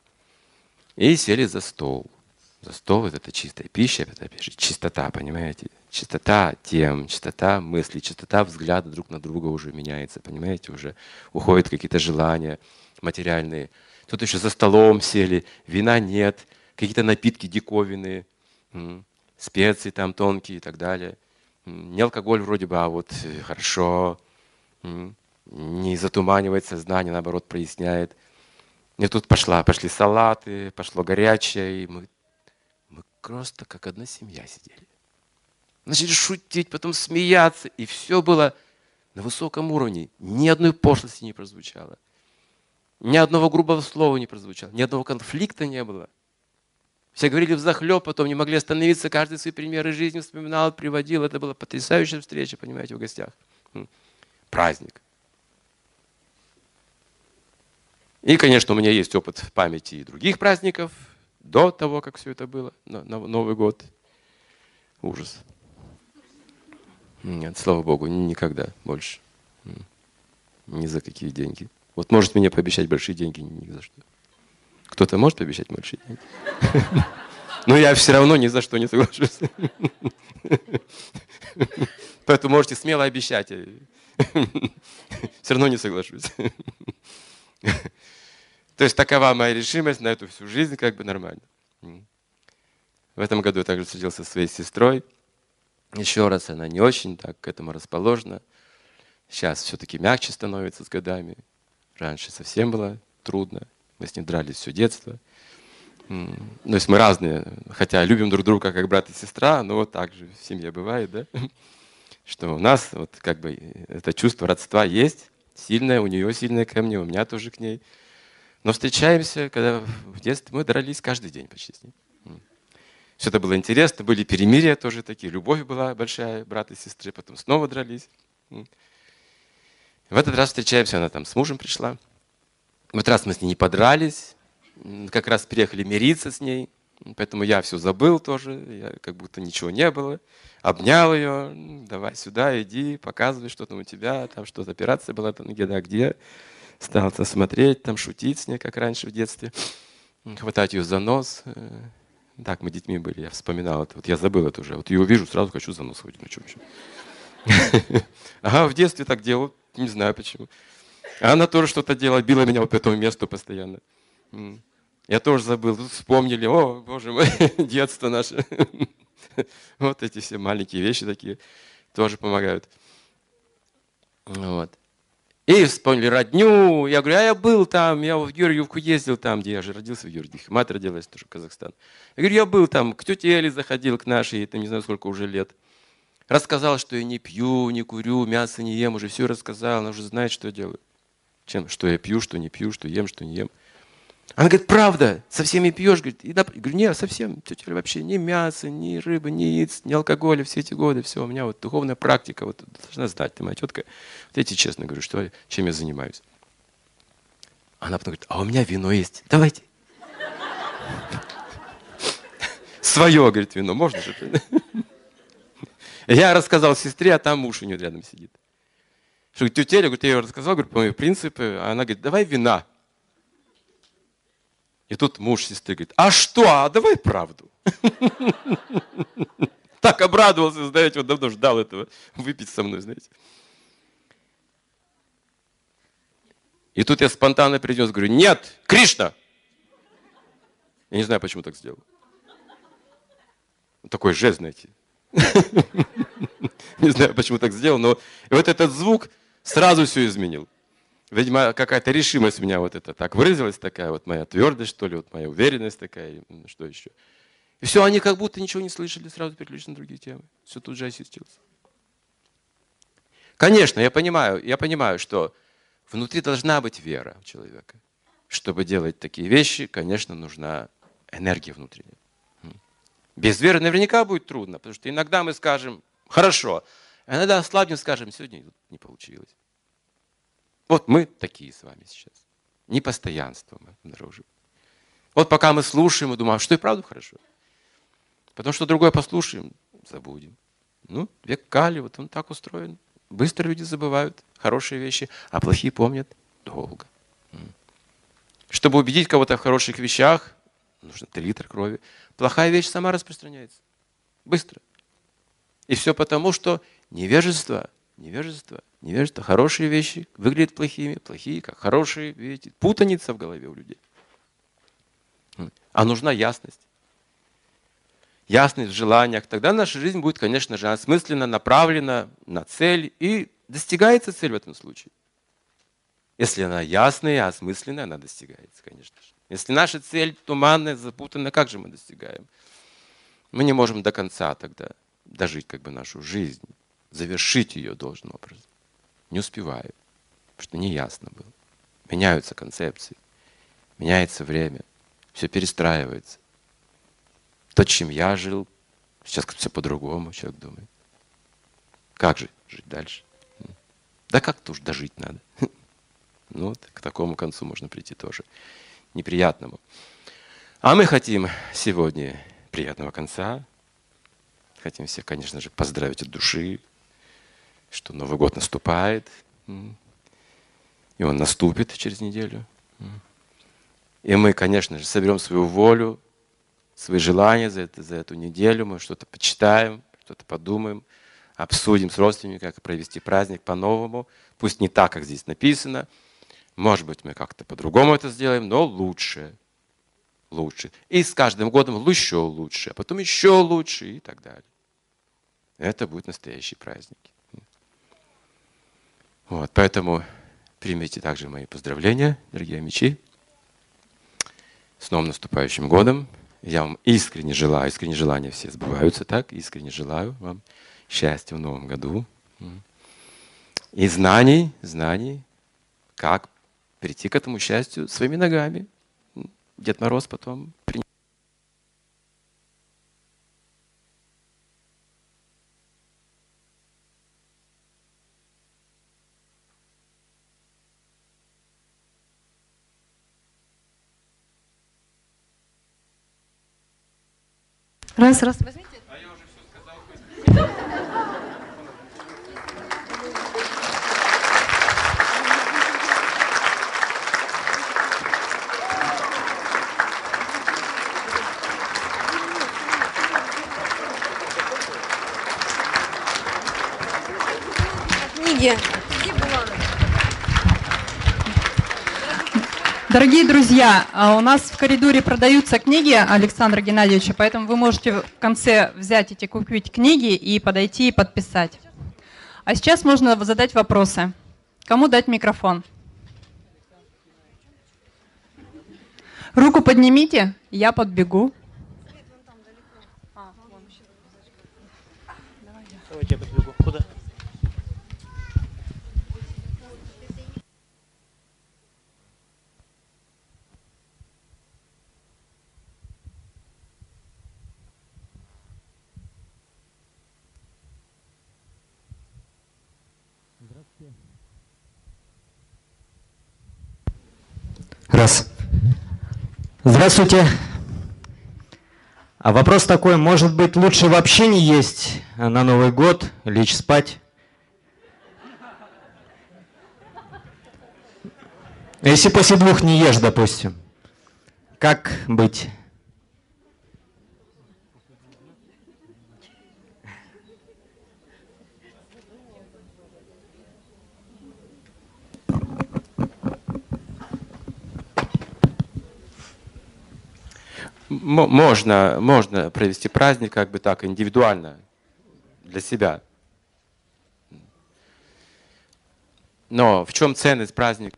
И сели за стол. За стол вот это чистая пища, это опять чистота, понимаете? Чистота тем, чистота мыслей, чистота взгляда друг на друга уже меняется, понимаете? Уже уходят какие-то желания материальные. Тут еще за столом сели, вина нет, какие-то напитки диковинные, специи там тонкие и так далее. Не алкоголь вроде бы, а вот э, хорошо, не затуманивает сознание, наоборот, проясняет. И тут пошла, пошли салаты, пошло горячее, и мы, мы просто как одна семья сидели. Начали шутить, потом смеяться, и все было на высоком уровне. Ни одной пошлости не прозвучало. Ни одного грубого слова не прозвучало, ни одного конфликта не было. Все говорили в захлеб, потом не могли остановиться, каждый свои примеры жизни вспоминал, приводил. Это была потрясающая встреча, понимаете, в гостях праздник. И, конечно, у меня есть опыт памяти и других праздников, до того, как все это было, на, Новый год. Ужас. Нет, слава Богу, никогда больше. Ни за какие деньги. Вот может мне пообещать большие деньги, ни за что. Кто-то может пообещать большие деньги? [LAUGHS] Но я все равно ни за что не соглашусь. [LAUGHS] Поэтому можете смело обещать. [LAUGHS] Все равно не соглашусь. То есть такова моя решимость на эту всю жизнь, как бы нормально. В этом году я также встретился со своей сестрой. Еще раз, она не очень так к этому расположена. Сейчас все-таки мягче становится с годами. Раньше совсем было трудно. Мы с ней дрались все детство. То есть мы разные, хотя любим друг друга как брат и сестра, но вот так же в семье бывает, да? Что у нас вот как бы это чувство родства есть, сильное, у нее сильное ко мне, у меня тоже к ней. Но встречаемся, когда в детстве мы дрались каждый день почти с ней. Все это было интересно, были перемирия тоже такие, любовь была большая, брат и сестры, потом снова дрались. В этот раз встречаемся, она там с мужем пришла. В этот раз мы с ней не подрались, как раз приехали мириться с ней. Поэтому я все забыл тоже, я, как будто ничего не было. Обнял ее, давай сюда, иди, показывай, что там у тебя, там что-то операция была, там где, да, где. Стал там смотреть, там шутить с ней, как раньше в детстве. Хватать ее за нос. Э, так, мы детьми были, я вспоминал это. Вот я забыл это уже. Вот ее увижу, сразу хочу за нос хватить. Ну, что? [LAUGHS] Ага, в детстве так делал, не знаю почему. А она тоже что-то делала, била меня вот по этому месту постоянно. Я тоже забыл. Тут вспомнили, о, боже мой, [LAUGHS] детство наше. [LAUGHS] Вот эти все маленькие вещи такие тоже помогают. Вот. И вспомнили родню. Я говорю, а я был там, я в Георгиевку ездил там, где я же родился в Георгиевке. Мать родилась тоже в Казахстан. Я говорю, я был там, к тете Эли заходил, к нашей, это не знаю сколько уже лет. Рассказал, что я не пью, не курю, мясо не ем, уже все рассказал, она уже знает, что я делаю. Чем, что я пью, что не пью, что ем, что не ем. Она говорит, правда, со всеми пьешь? Говорит, и да, я говорю, нет, совсем, тетя вообще ни мяса, ни рыбы, ни яиц, ни алкоголя все эти годы, все, у меня вот духовная практика, вот должна знать, ты моя тетка. Вот я тебе честно говорю, что, чем я занимаюсь. Она потом говорит, а у меня вино есть, давайте. Свое, говорит, вино, можно же? Я рассказал сестре, а там муж у нее рядом сидит. Что, тетя, говорит, я ее рассказал, говорю, по моим принципы, а она говорит, давай вина. И тут муж сестры говорит, а что, а давай правду. [LAUGHS] Так обрадовался, знаете, вот давно ждал этого, выпить со мной, знаете. И тут я спонтанно принес, говорю, нет, Кришна. Я не знаю, почему так сделал. Такой жест, знаете. [LAUGHS] Не знаю, почему так сделал, но вот этот звук сразу все изменил. Видимо, какая-то решимость у меня вот это так выразилась, такая вот моя твердость, что ли, вот моя уверенность такая, что еще. И все, они как будто ничего не слышали, сразу переключились на другие темы. Все тут же осистилось. Конечно, я понимаю, я понимаю, что внутри должна быть вера у человека. Чтобы делать такие вещи, конечно, нужна энергия внутренняя. Без веры наверняка будет трудно, потому что иногда мы скажем, хорошо, а иногда ослабнем, скажем, сегодня не получилось. Вот мы такие с вами сейчас. Непостоянство мы обнаружим. Вот пока мы слушаем и думаем, «А что и правда хорошо. Потому что другое послушаем, забудем. Ну, век Кали, вот он так устроен. Быстро люди забывают хорошие вещи, а плохие помнят долго. Чтобы убедить кого-то в хороших вещах, нужно 3 литра крови. Плохая вещь сама распространяется. Быстро. И все потому, что невежество, невежество, невежество, хорошие вещи выглядят плохими, плохие, как хорошие, видите, путаница в голове у людей. А нужна ясность. Ясность в желаниях. Тогда наша жизнь будет, конечно же, осмысленно направлена на цель и достигается цель в этом случае. Если она ясная, осмысленная, она достигается, конечно же. Если наша цель туманная, запутанная, как же мы достигаем? Мы не можем до конца тогда дожить как бы нашу жизнь, завершить ее должным образом. Не успеваю, потому что неясно было. Меняются концепции, меняется время, все перестраивается. То, чем я жил, сейчас все по-другому, человек думает. Как же жить дальше? Да как-то уж дожить надо. [LAUGHS] Ну, вот к такому концу можно прийти тоже неприятному. А мы хотим сегодня приятного конца. Хотим всех, конечно же, поздравить от души, что Новый год наступает. И он наступит через неделю. И мы, конечно же, соберем свою волю, свои желания за, это, за эту неделю. Мы что-то почитаем, что-то подумаем, обсудим с родственниками, как провести праздник по-новому. Пусть не так, как здесь написано – может быть, мы как-то по-другому это сделаем, но лучше. Лучше. И с каждым годом еще лучше, а потом еще лучше и так далее. Это будет настоящий праздник. Вот, поэтому примите также мои поздравления, дорогие мечи. С новым наступающим годом. Я вам искренне желаю, искренне желания все сбываются так, искренне желаю вам счастья в новом году. И знаний, знаний, как прийти к этому счастью своими ногами. Дед Мороз потом принес. Раз, раз, возьмите. книги. Дорогие друзья, а у нас в коридоре продаются книги Александра Геннадьевича, поэтому вы можете в конце взять эти купить книги и подойти и подписать. А сейчас можно задать вопросы. Кому дать микрофон? Руку поднимите, я подбегу. Давайте я подбегу. Куда? Раз. Здравствуйте. А вопрос такой, может быть, лучше вообще не есть на Новый год, лечь спать? Если после двух не ешь, допустим, как быть? Можно, можно провести праздник как бы так индивидуально для себя. Но в чем ценность праздника?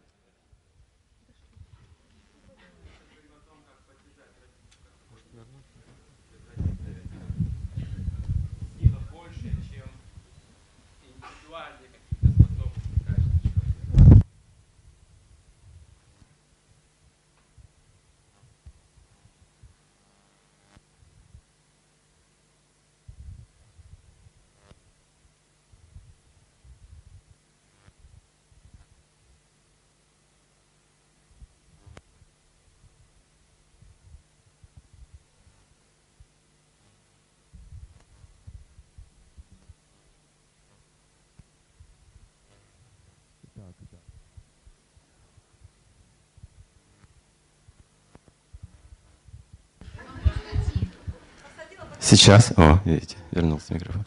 Сейчас, о, видите, вернулся микрофон.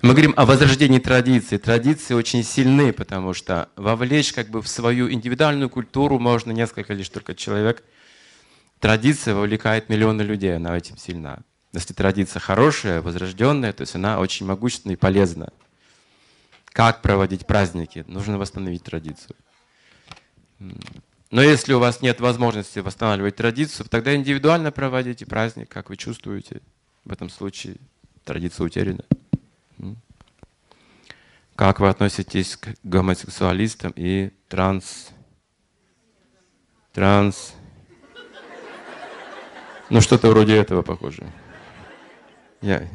Мы говорим о возрождении традиций. Традиции очень сильны, потому что вовлечь как бы в свою индивидуальную культуру можно несколько лишь только человек. Традиция вовлекает миллионы людей, она очень сильна. Если традиция хорошая, возрожденная, то есть она очень могущественна и полезна. Как проводить праздники? Нужно восстановить традицию. Но если у вас нет возможности восстанавливать традицию, тогда индивидуально проводите праздник, как вы чувствуете. В этом случае традиция утеряна. Как вы относитесь к гомосексуалистам и транс... Транс... Ну, что-то вроде этого похоже. Я...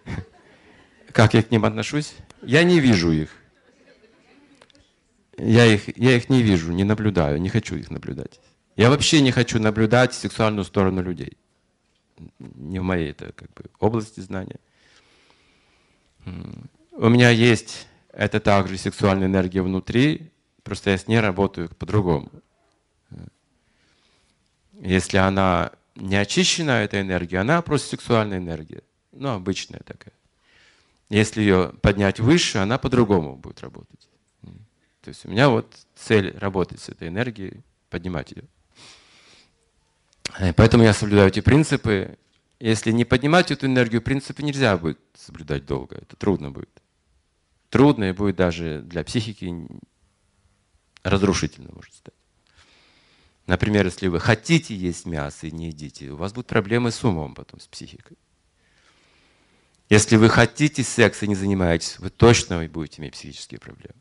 [LAUGHS] Как я к ним отношусь? Я не вижу их. Я их, я их не вижу, не наблюдаю, не хочу их наблюдать. Я вообще не хочу наблюдать сексуальную сторону людей не в моей это как бы области знания. У меня есть это также сексуальная энергия внутри, просто я с ней работаю по-другому. Если она не очищена, эта энергия, она просто сексуальная энергия, ну, обычная такая. Если ее поднять выше, она по-другому будет работать. То есть у меня вот цель работать с этой энергией, поднимать ее. Э, поэтому я соблюдаю эти принципы. Если не поднимать эту энергию, принципы нельзя будет соблюдать долго. Это трудно будет. Трудно и будет даже для психики разрушительно может стать. Например, если вы хотите есть мясо и не едите, у вас будут проблемы с умом потом, с психикой. Если вы хотите секса и не занимаетесь, вы точно будете иметь психические проблемы.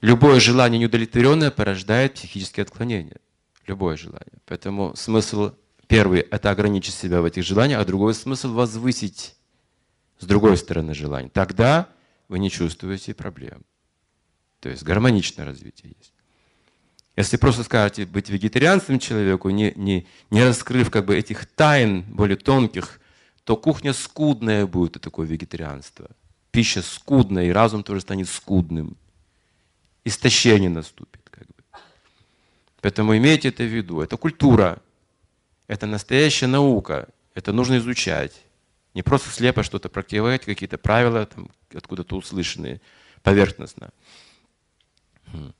Любое желание неудовлетворенное порождает психические отклонения. Любое желание. Поэтому смысл первый – это ограничить себя в этих желаниях, а другой смысл – возвысить с другой стороны желание. Тогда вы не чувствуете проблем. То есть гармоничное развитие есть. Если просто скажете быть вегетарианским человеку, не, не, не раскрыв как бы этих тайн более тонких, то кухня скудная будет, это такое вегетарианство. Пища скудная, и разум тоже станет скудным. Истощение наступит. Поэтому имейте это в виду. Это культура, это настоящая наука, это нужно изучать. Не просто слепо что-то практиковать, какие-то правила там, откуда-то услышанные поверхностно. Хм.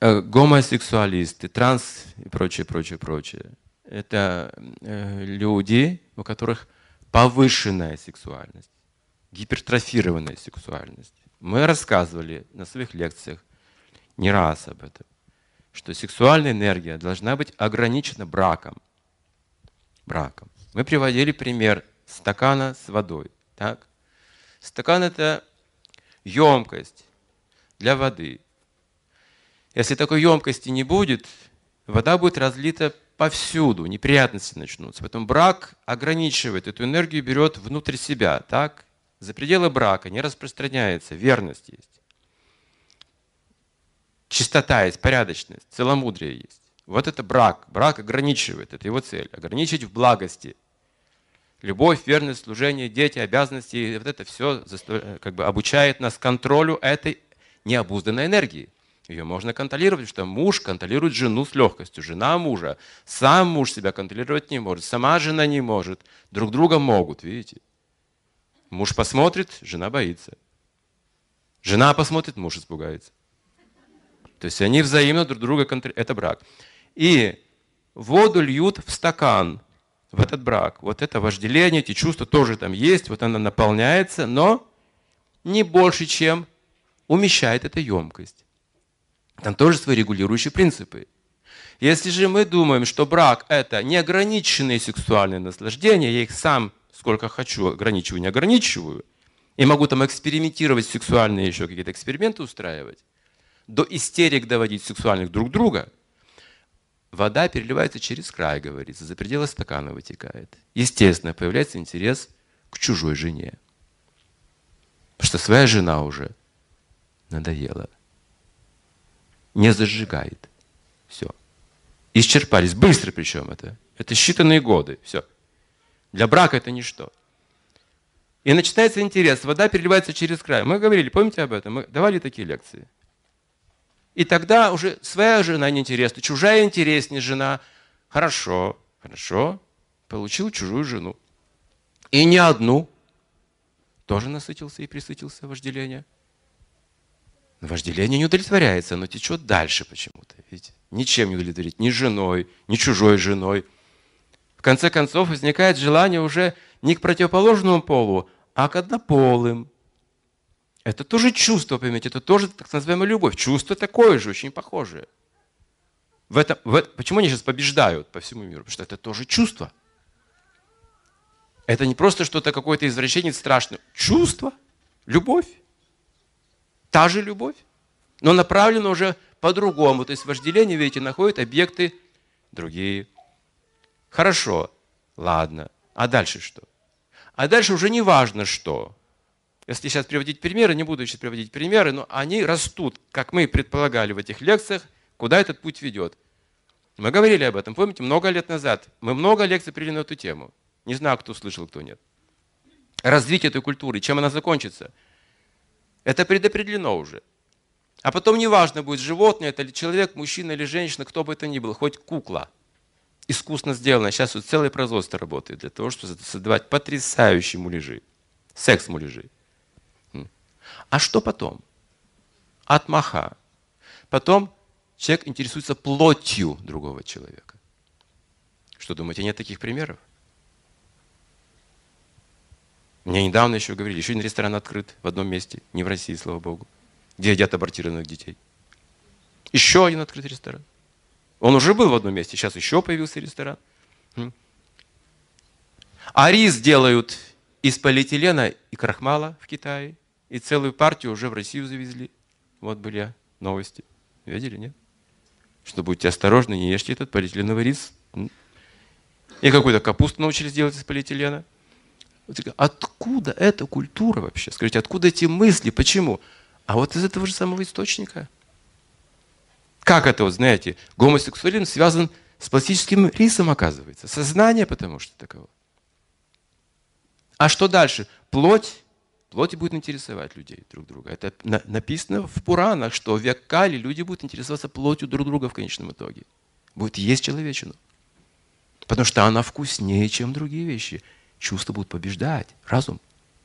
Э, гомосексуалисты, транс и прочее, прочее, прочее. Это э, люди, у которых повышенная сексуальность, гипертрофированная сексуальность. Мы рассказывали на своих лекциях не раз об этом что сексуальная энергия должна быть ограничена браком. Браком. Мы приводили пример стакана с водой. Так? Стакан – это емкость для воды. Если такой емкости не будет, вода будет разлита повсюду, неприятности начнутся. Поэтому брак ограничивает эту энергию, берет внутрь себя. Так? За пределы брака не распространяется, верность есть чистота есть, порядочность, целомудрие есть. Вот это брак. Брак ограничивает, это его цель. Ограничить в благости. Любовь, верность, служение, дети, обязанности, вот это все как бы обучает нас контролю этой необузданной энергии. Ее можно контролировать, что муж контролирует жену с легкостью, жена мужа. Сам муж себя контролировать не может, сама жена не может. Друг друга могут, видите? Муж посмотрит, жена боится. Жена посмотрит, муж испугается. То есть они взаимно друг друга контролируют. Это брак. И воду льют в стакан, в этот брак. Вот это вожделение, эти чувства тоже там есть, вот она наполняется, но не больше, чем умещает эта емкость. Там тоже свои регулирующие принципы. Если же мы думаем, что брак – это неограниченные сексуальные наслаждения, я их сам сколько хочу ограничиваю, не ограничиваю, и могу там экспериментировать сексуальные еще какие-то эксперименты устраивать, до истерик доводить сексуальных друг друга, вода переливается через край, говорится, за пределы стакана вытекает. Естественно, появляется интерес к чужой жене. Потому что своя жена уже надоела. Не зажигает. Все. Исчерпались. Быстро причем это. Это считанные годы. Все. Для брака это ничто. И начинается интерес. Вода переливается через край. Мы говорили, помните об этом? Мы давали такие лекции. И тогда уже своя жена неинтересна, чужая интереснее жена. Хорошо, хорошо. получил чужую жену. И не одну. Тоже насытился и присытился вожделение. Вожделение не удовлетворяется, оно течет дальше почему-то. Видите? Ничем не удовлетворить, ни женой, ни чужой женой. В конце концов возникает желание уже не к противоположному полу, а к однополым. Это тоже чувство, поймите, это тоже так называемая любовь. Чувство такое же, очень похожее. В этом, в, почему они сейчас побеждают по всему миру? Потому что это тоже чувство. Это не просто что-то какое-то извращение страшное. Чувство, любовь. Та же любовь, но направлена уже по-другому. То есть вожделение, видите, находит объекты другие. Хорошо, ладно. А дальше что? А дальше уже не важно что. Если сейчас приводить примеры, не буду сейчас приводить примеры, но они растут, как мы предполагали в этих лекциях, куда этот путь ведет. Мы говорили об этом, помните, много лет назад. Мы много лекций привели на эту тему. Не знаю, кто слышал, кто нет. Развитие этой культуры, чем она закончится – это предопределено уже. А потом неважно, будет животное, это ли человек, мужчина или женщина, кто бы это ни был, хоть кукла. Искусно сделано. Сейчас вот целое производство работает для того, чтобы создавать потрясающие муляжи. Секс-муляжи. А что потом? Отмаха. Потом человек интересуется плотью другого человека. Что думаете, нет таких примеров? Мне недавно еще говорили, еще один ресторан открыт в одном месте, не в России, слава богу, где едят абортированных детей. Еще один открыт ресторан. Он уже был в одном месте, сейчас еще появился ресторан. А рис делают из полиэтилена и крахмала в Китае. И целую партию уже в Россию завезли. Вот были новости. Видели, нет? Что будьте осторожны, не ешьте этот полиэтиленовый рис. И какую-то капусту научились делать из полиэтилена. Откуда эта культура вообще? Скажите, откуда эти мысли? Почему? А вот из этого же самого источника. Как это, вот знаете, гомосексуализм связан с пластическим рисом, оказывается. Сознание, потому что таково. А что дальше? Плоть. Плоть будет интересовать людей друг друга. Это написано в Пуранах, что в век Кали люди будут интересоваться плотью друг друга в конечном итоге. Будет есть человечину. Потому что она вкуснее, чем другие вещи чувства будут побеждать разум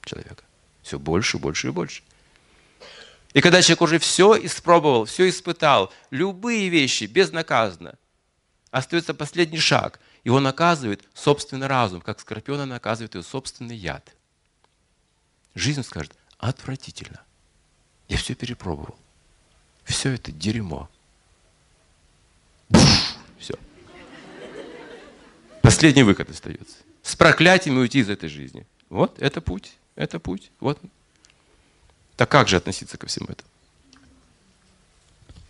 человека. Все больше, больше и больше. И когда человек уже все испробовал, все испытал, любые вещи безнаказанно, остается последний шаг. Его наказывает собственный разум, как скорпиона наказывает его собственный яд. Жизнь скажет, отвратительно. Я все перепробовал. Все это дерьмо. Все. Последний выход остается с проклятиями уйти из этой жизни. Вот это путь, это путь. Вот. Так как же относиться ко всему этому?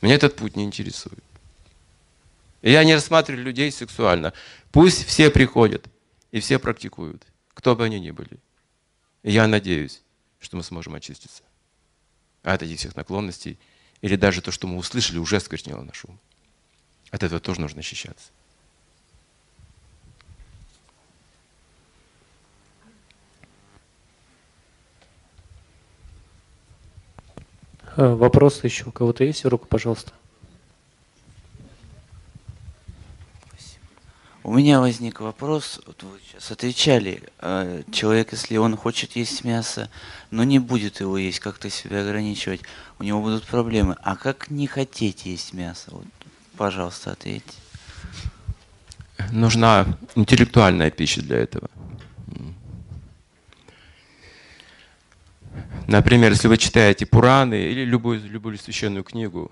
Меня этот путь не интересует. Я не рассматриваю людей сексуально. Пусть все приходят и все практикуют, кто бы они ни были. И я надеюсь, что мы сможем очиститься от этих всех наклонностей, или даже то, что мы услышали, уже осквернило наш ум. От этого тоже нужно защищаться. Э, вопрос еще у кого-то есть? Руку, пожалуйста. У меня возник вопрос, вот вы сейчас отвечали, э, человек, если он хочет есть мясо, но не будет его есть, как-то себя ограничивать, у него будут проблемы. А как не хотеть есть мясо? Вот, пожалуйста, ответьте. Нужна интеллектуальная пища для этого. Например, если вы читаете Пураны или любую, любую священную книгу,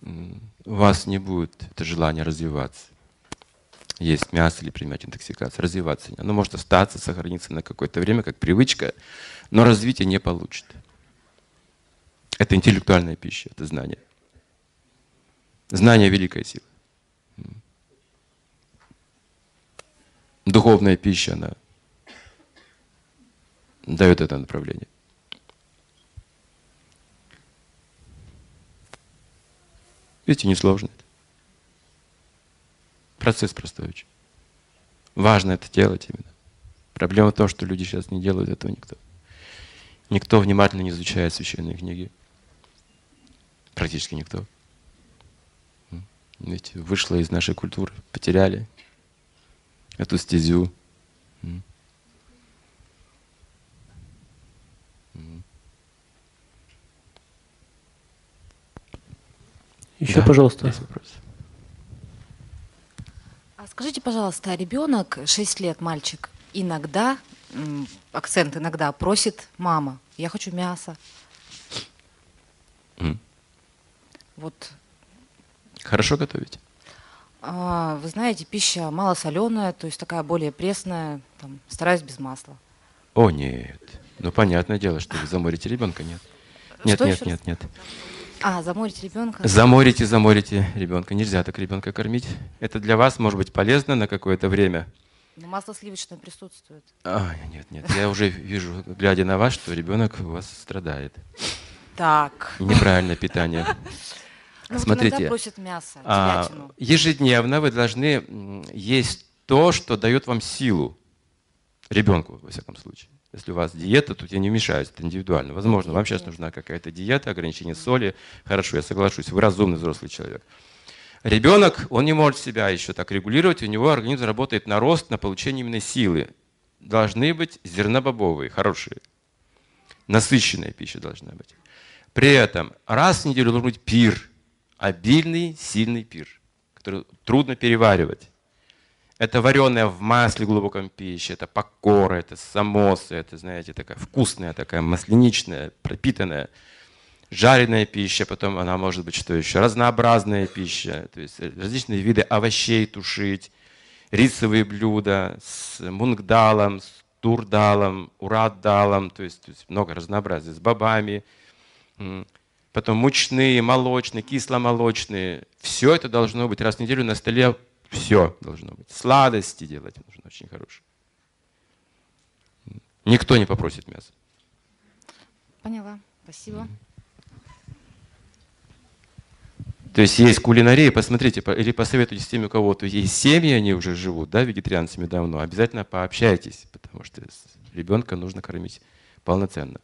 у вас не будет это желание развиваться. Есть мясо или принимать интоксикацию. Развиваться. Оно может остаться, сохраниться на какое-то время, как привычка, но развитие не получит. Это интеллектуальная пища, это знание. Знание – великая сила. Духовная пища, она дает это направление. Видите, несложно это. Процесс простой очень. Важно это делать именно. Проблема в том, что люди сейчас не делают этого никто. Никто внимательно не изучает священные книги. Практически никто. Ведь вышло из нашей культуры, потеряли эту стезю. Еще, Да, пожалуйста. есть вопрос. А скажите, пожалуйста, а ребенок 6 лет, мальчик, иногда, акцент иногда, просит мама, я хочу мясо. М. Вот, Хорошо готовить? а, вы знаете, пища малосоленая, то есть такая более пресная, там, стараюсь без масла. О, нет. Ну, понятное дело, что вы заморите ребенка, нет. Нет, Что нет, еще раз? нет, нет. А, заморить ребенка? Заморите, заморите ребенка. Нельзя так ребенка кормить. Это для вас может быть полезно на какое-то время. Но масло сливочное присутствует. А, нет, нет, я уже вижу, глядя на вас, что ребенок у вас страдает. Так. Неправильное питание. [LAUGHS] Ну, вот Смотрите, просит мясо, А, ежедневно вы должны есть то, что дает вам силу. Ребенку, во всяком случае. Если у вас диета, тут я не вмешаюсь, это индивидуально. Возможно, вам сейчас нужна какая-то диета, ограничение соли. Хорошо, я соглашусь, вы разумный взрослый человек. Ребенок, он не может себя еще так регулировать, у него организм работает на рост, на получение именно силы. Должны быть зернобобовые, хорошие. Насыщенная пища должна быть. При этом раз в неделю должен быть пир, обильный, сильный пир, который трудно переваривать. Это вареная в масле глубоком пища, это покора, это самосы, это, знаете, такая вкусная, такая масляничная, пропитанная. Жареная пища, потом она может быть что еще? Разнообразная пища, то есть различные виды овощей тушить, рисовые блюда с мунгдалом, с турдалом, ураддалом, то есть, то есть много разнообразия, с бобами, потом мучные, молочные, кисломолочные. Все это должно быть раз в неделю на столе, все должно быть. Сладости делать нужно очень хорошие. Никто не попросит мяса. Поняла, спасибо. То есть есть кулинария, посмотрите, по- или посоветуйте с теми, у кого то есть семьи, они уже живут, да, вегетарианцами давно, обязательно пообщайтесь, потому что ребенка нужно кормить полноценно.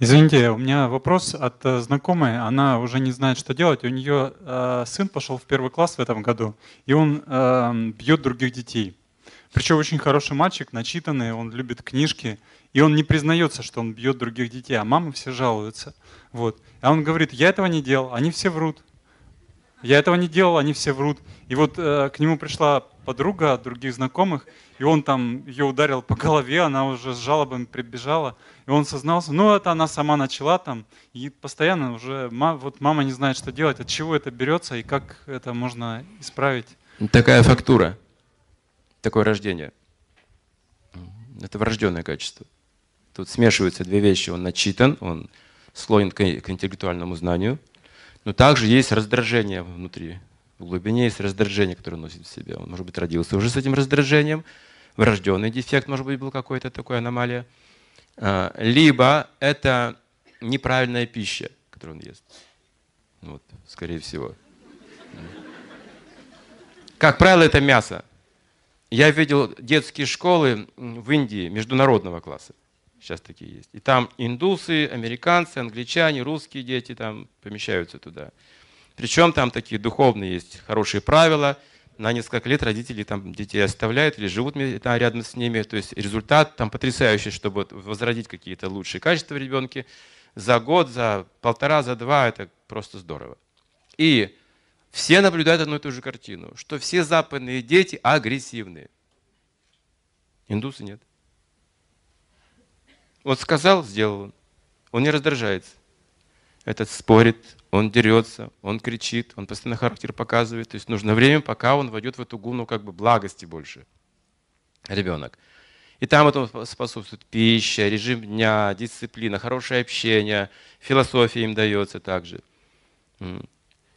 Извините, у меня вопрос от э, знакомой. Она уже не знает, что делать. У нее э, сын пошел в первый класс в этом году, и он э, бьет других детей. Причем очень хороший мальчик, начитанный, он любит книжки, и он не признается, что он бьет других детей, а мамы все жалуются. Вот. А он говорит, я этого не делал, они все врут. Я этого не делал, они все врут. И вот э, к нему пришла подруга других знакомых, и он там ее ударил по голове, она уже с жалобами прибежала, и он сознался, ну это она сама начала там, и постоянно уже вот мама не знает, что делать, от чего это берется и как это можно исправить. Такая фактура, такое рождение. Это врожденное качество. Тут смешиваются две вещи. Он начитан, он склонен к, интеллектуальному знанию, но также есть раздражение внутри. В глубине есть раздражение, которое носит в себе. Он, может быть, родился уже с этим раздражением, врожденный дефект, может быть, был какой-то такой аномалия. А, Либо это неправильная пища, которую он ест. Вот, скорее всего. Как правило, это мясо. Я видел детские школы в Индии международного класса. Сейчас такие есть. И там индусы, американцы, англичане, русские дети там помещаются туда. Причем там такие духовные есть хорошие правила. На несколько лет родители там детей оставляют или живут рядом с ними. То есть результат там потрясающий, чтобы возродить какие-то лучшие качества в ребенке. За год, за полтора, за два это просто здорово. И все наблюдают одну и ту же картину, что все западные дети агрессивные. Индусы нет. Вот сказал, сделал он. Он не раздражается. Этот спорит, он дерется, он кричит, он постоянно характер показывает. То есть нужно время, пока он войдет в эту гуну как бы благости больше. Ребенок. И там этому способствует пища, режим дня, дисциплина, хорошее общение, философия им дается также.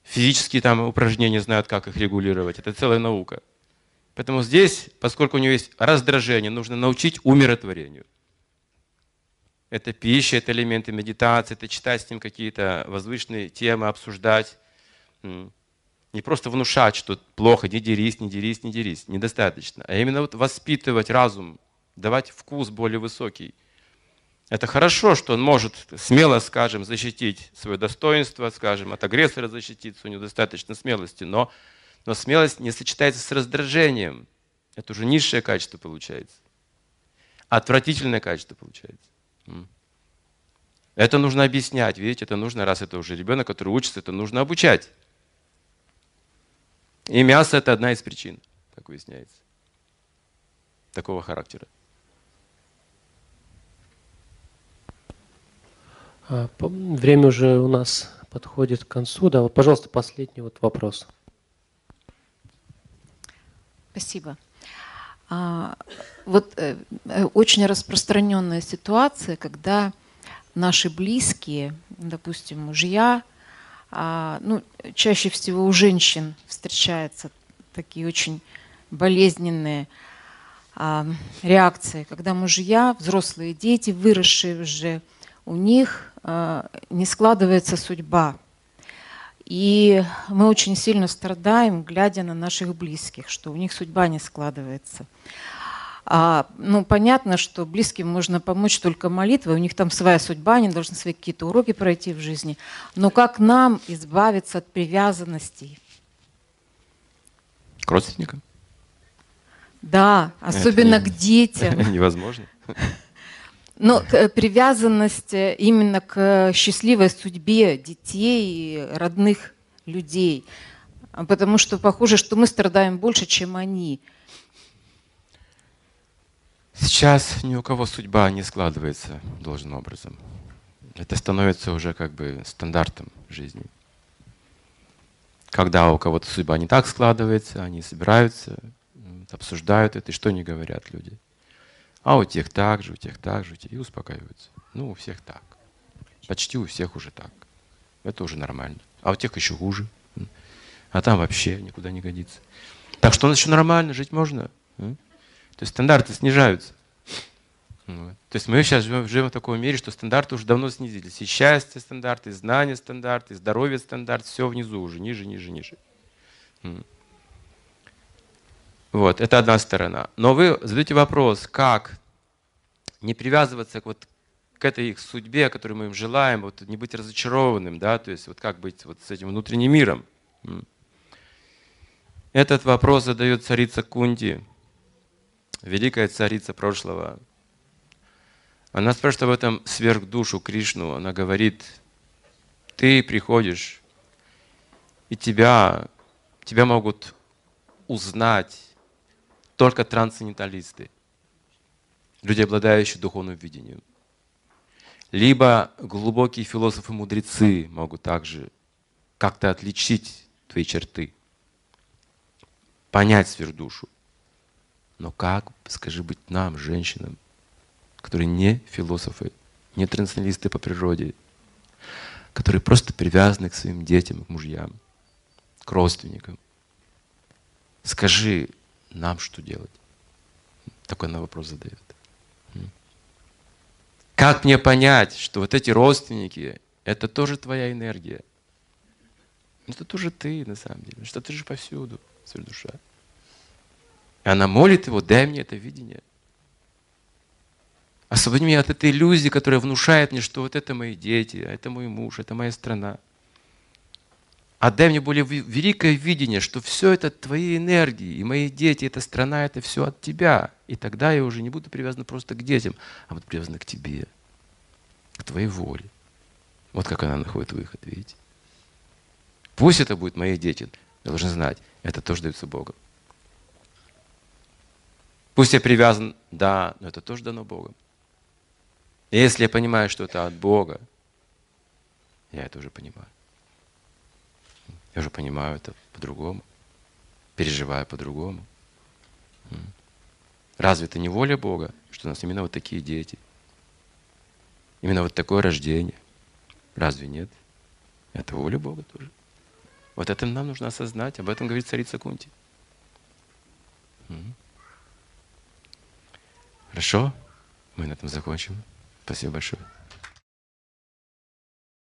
Физические там упражнения знают, как их регулировать. Это целая наука. Поэтому здесь, поскольку у него есть раздражение, нужно научить умиротворению. Это пища, это элементы медитации, это читать с ним какие-то возвышенные темы, обсуждать. Не просто внушать, что плохо, не дерись, не дерись, не дерись. Недостаточно. А именно вот воспитывать разум, давать вкус более высокий. Это хорошо, что он может смело, скажем, защитить свое достоинство, скажем, от агрессора защититься, у него достаточно смелости, но, но смелость не сочетается с раздражением. Это уже низшее качество получается. Отвратительное качество получается. Это нужно объяснять, видите, это нужно, раз это уже ребенок, который учится, это нужно обучать. И мясо это одна из причин, как выясняется, такого характера. А, Время уже у нас подходит к концу. Да, вот, пожалуйста, последний вот вопрос. Спасибо. А, вот э, э, очень распространенная ситуация, когда наши близкие, допустим, мужья, а, ну, чаще всего у женщин встречаются такие очень болезненные а, реакции, когда мужья, взрослые дети, выросшие уже, у них не складывается судьба. И мы очень сильно страдаем, глядя на наших близких, что у них судьба не складывается. А, ну, понятно, что близким можно помочь только молитвой, у них там своя судьба, они должны свои какие-то уроки пройти в жизни. Но как нам избавиться от привязанностей? К родственникам? Да, особенно не- к детям. [LAUGHS] Невозможно. [LAUGHS] Но к- привязанность э, именно к счастливой судьбе детей родных людей. А Потому что похоже, что мы страдаем больше, чем они. Сейчас ни у кого судьба не складывается должным образом. Это становится уже как бы стандартом жизни. Когда у кого-то судьба не так складывается, они собираются, обсуждают это, и что не говорят люди. А у тех так же, у тех так же, у тех и успокаиваются. Ну, у всех так. Почти у всех уже так. Это уже нормально. А у тех еще хуже. А там вообще никуда не годится. Так что у нас еще нормально, жить можно. То есть стандарты снижаются. То есть мы сейчас живем, живем в таком мире, что стандарты уже давно снизились. И счастье стандарты, и знания стандарты, и здоровье стандарт, все внизу уже, ниже, ниже, ниже. Вот, это одна сторона. Но вы задаете вопрос, как не привязываться к, вот, к этой их судьбе, которую мы им желаем, вот, не быть разочарованным, да, то есть вот как быть вот с этим внутренним миром. Этот вопрос задает царица Кунти, великая царица прошлого. Она спрашивает об этом сверхдушу Кришну. Она говорит, ты приходишь, и тебя, тебя могут узнать только трансценденталисты, люди, обладающие духовным видением. Либо глубокие философы-мудрецы могут также как-то отличить твои черты, понять сверхдушу. Но как, скажи, быть нам, женщинам, которые не философы, не трансценденталисты по природе, которые просто привязаны к своим детям, к мужьям, к родственникам. Скажи нам, что делать. Такой она вопрос задает. Как мне понять, что вот эти родственники, это тоже твоя энергия? Ну, Это тоже ты, на самом деле. Что ты же повсюду, своя душа. И она молит его, дай мне это видение. Освободи меня от этой иллюзии, которая внушает мне, что вот это мои дети, это мой муж, это моя страна. Отдай мне более великое видение, что все это твои энергии, и мои дети, эта страна, это все от тебя. И тогда я уже не буду привязан просто к детям, а буду привязан к тебе, к твоей воле. Вот как она находит выход, видите? Пусть это будут мои дети, я должен знать, это тоже дается Богом. Пусть я привязан, да, но это тоже дано Богом. И если я понимаю, что это от Бога, я это уже понимаю. Я уже понимаю это по-другому, переживаю по-другому. Разве это не воля Бога, что у нас именно вот такие дети? Именно вот такое рождение? Разве нет? Это воля Бога тоже. Вот это нам нужно осознать, об этом говорит царица Кунти. Хорошо? Мы на этом закончим. Спасибо большое.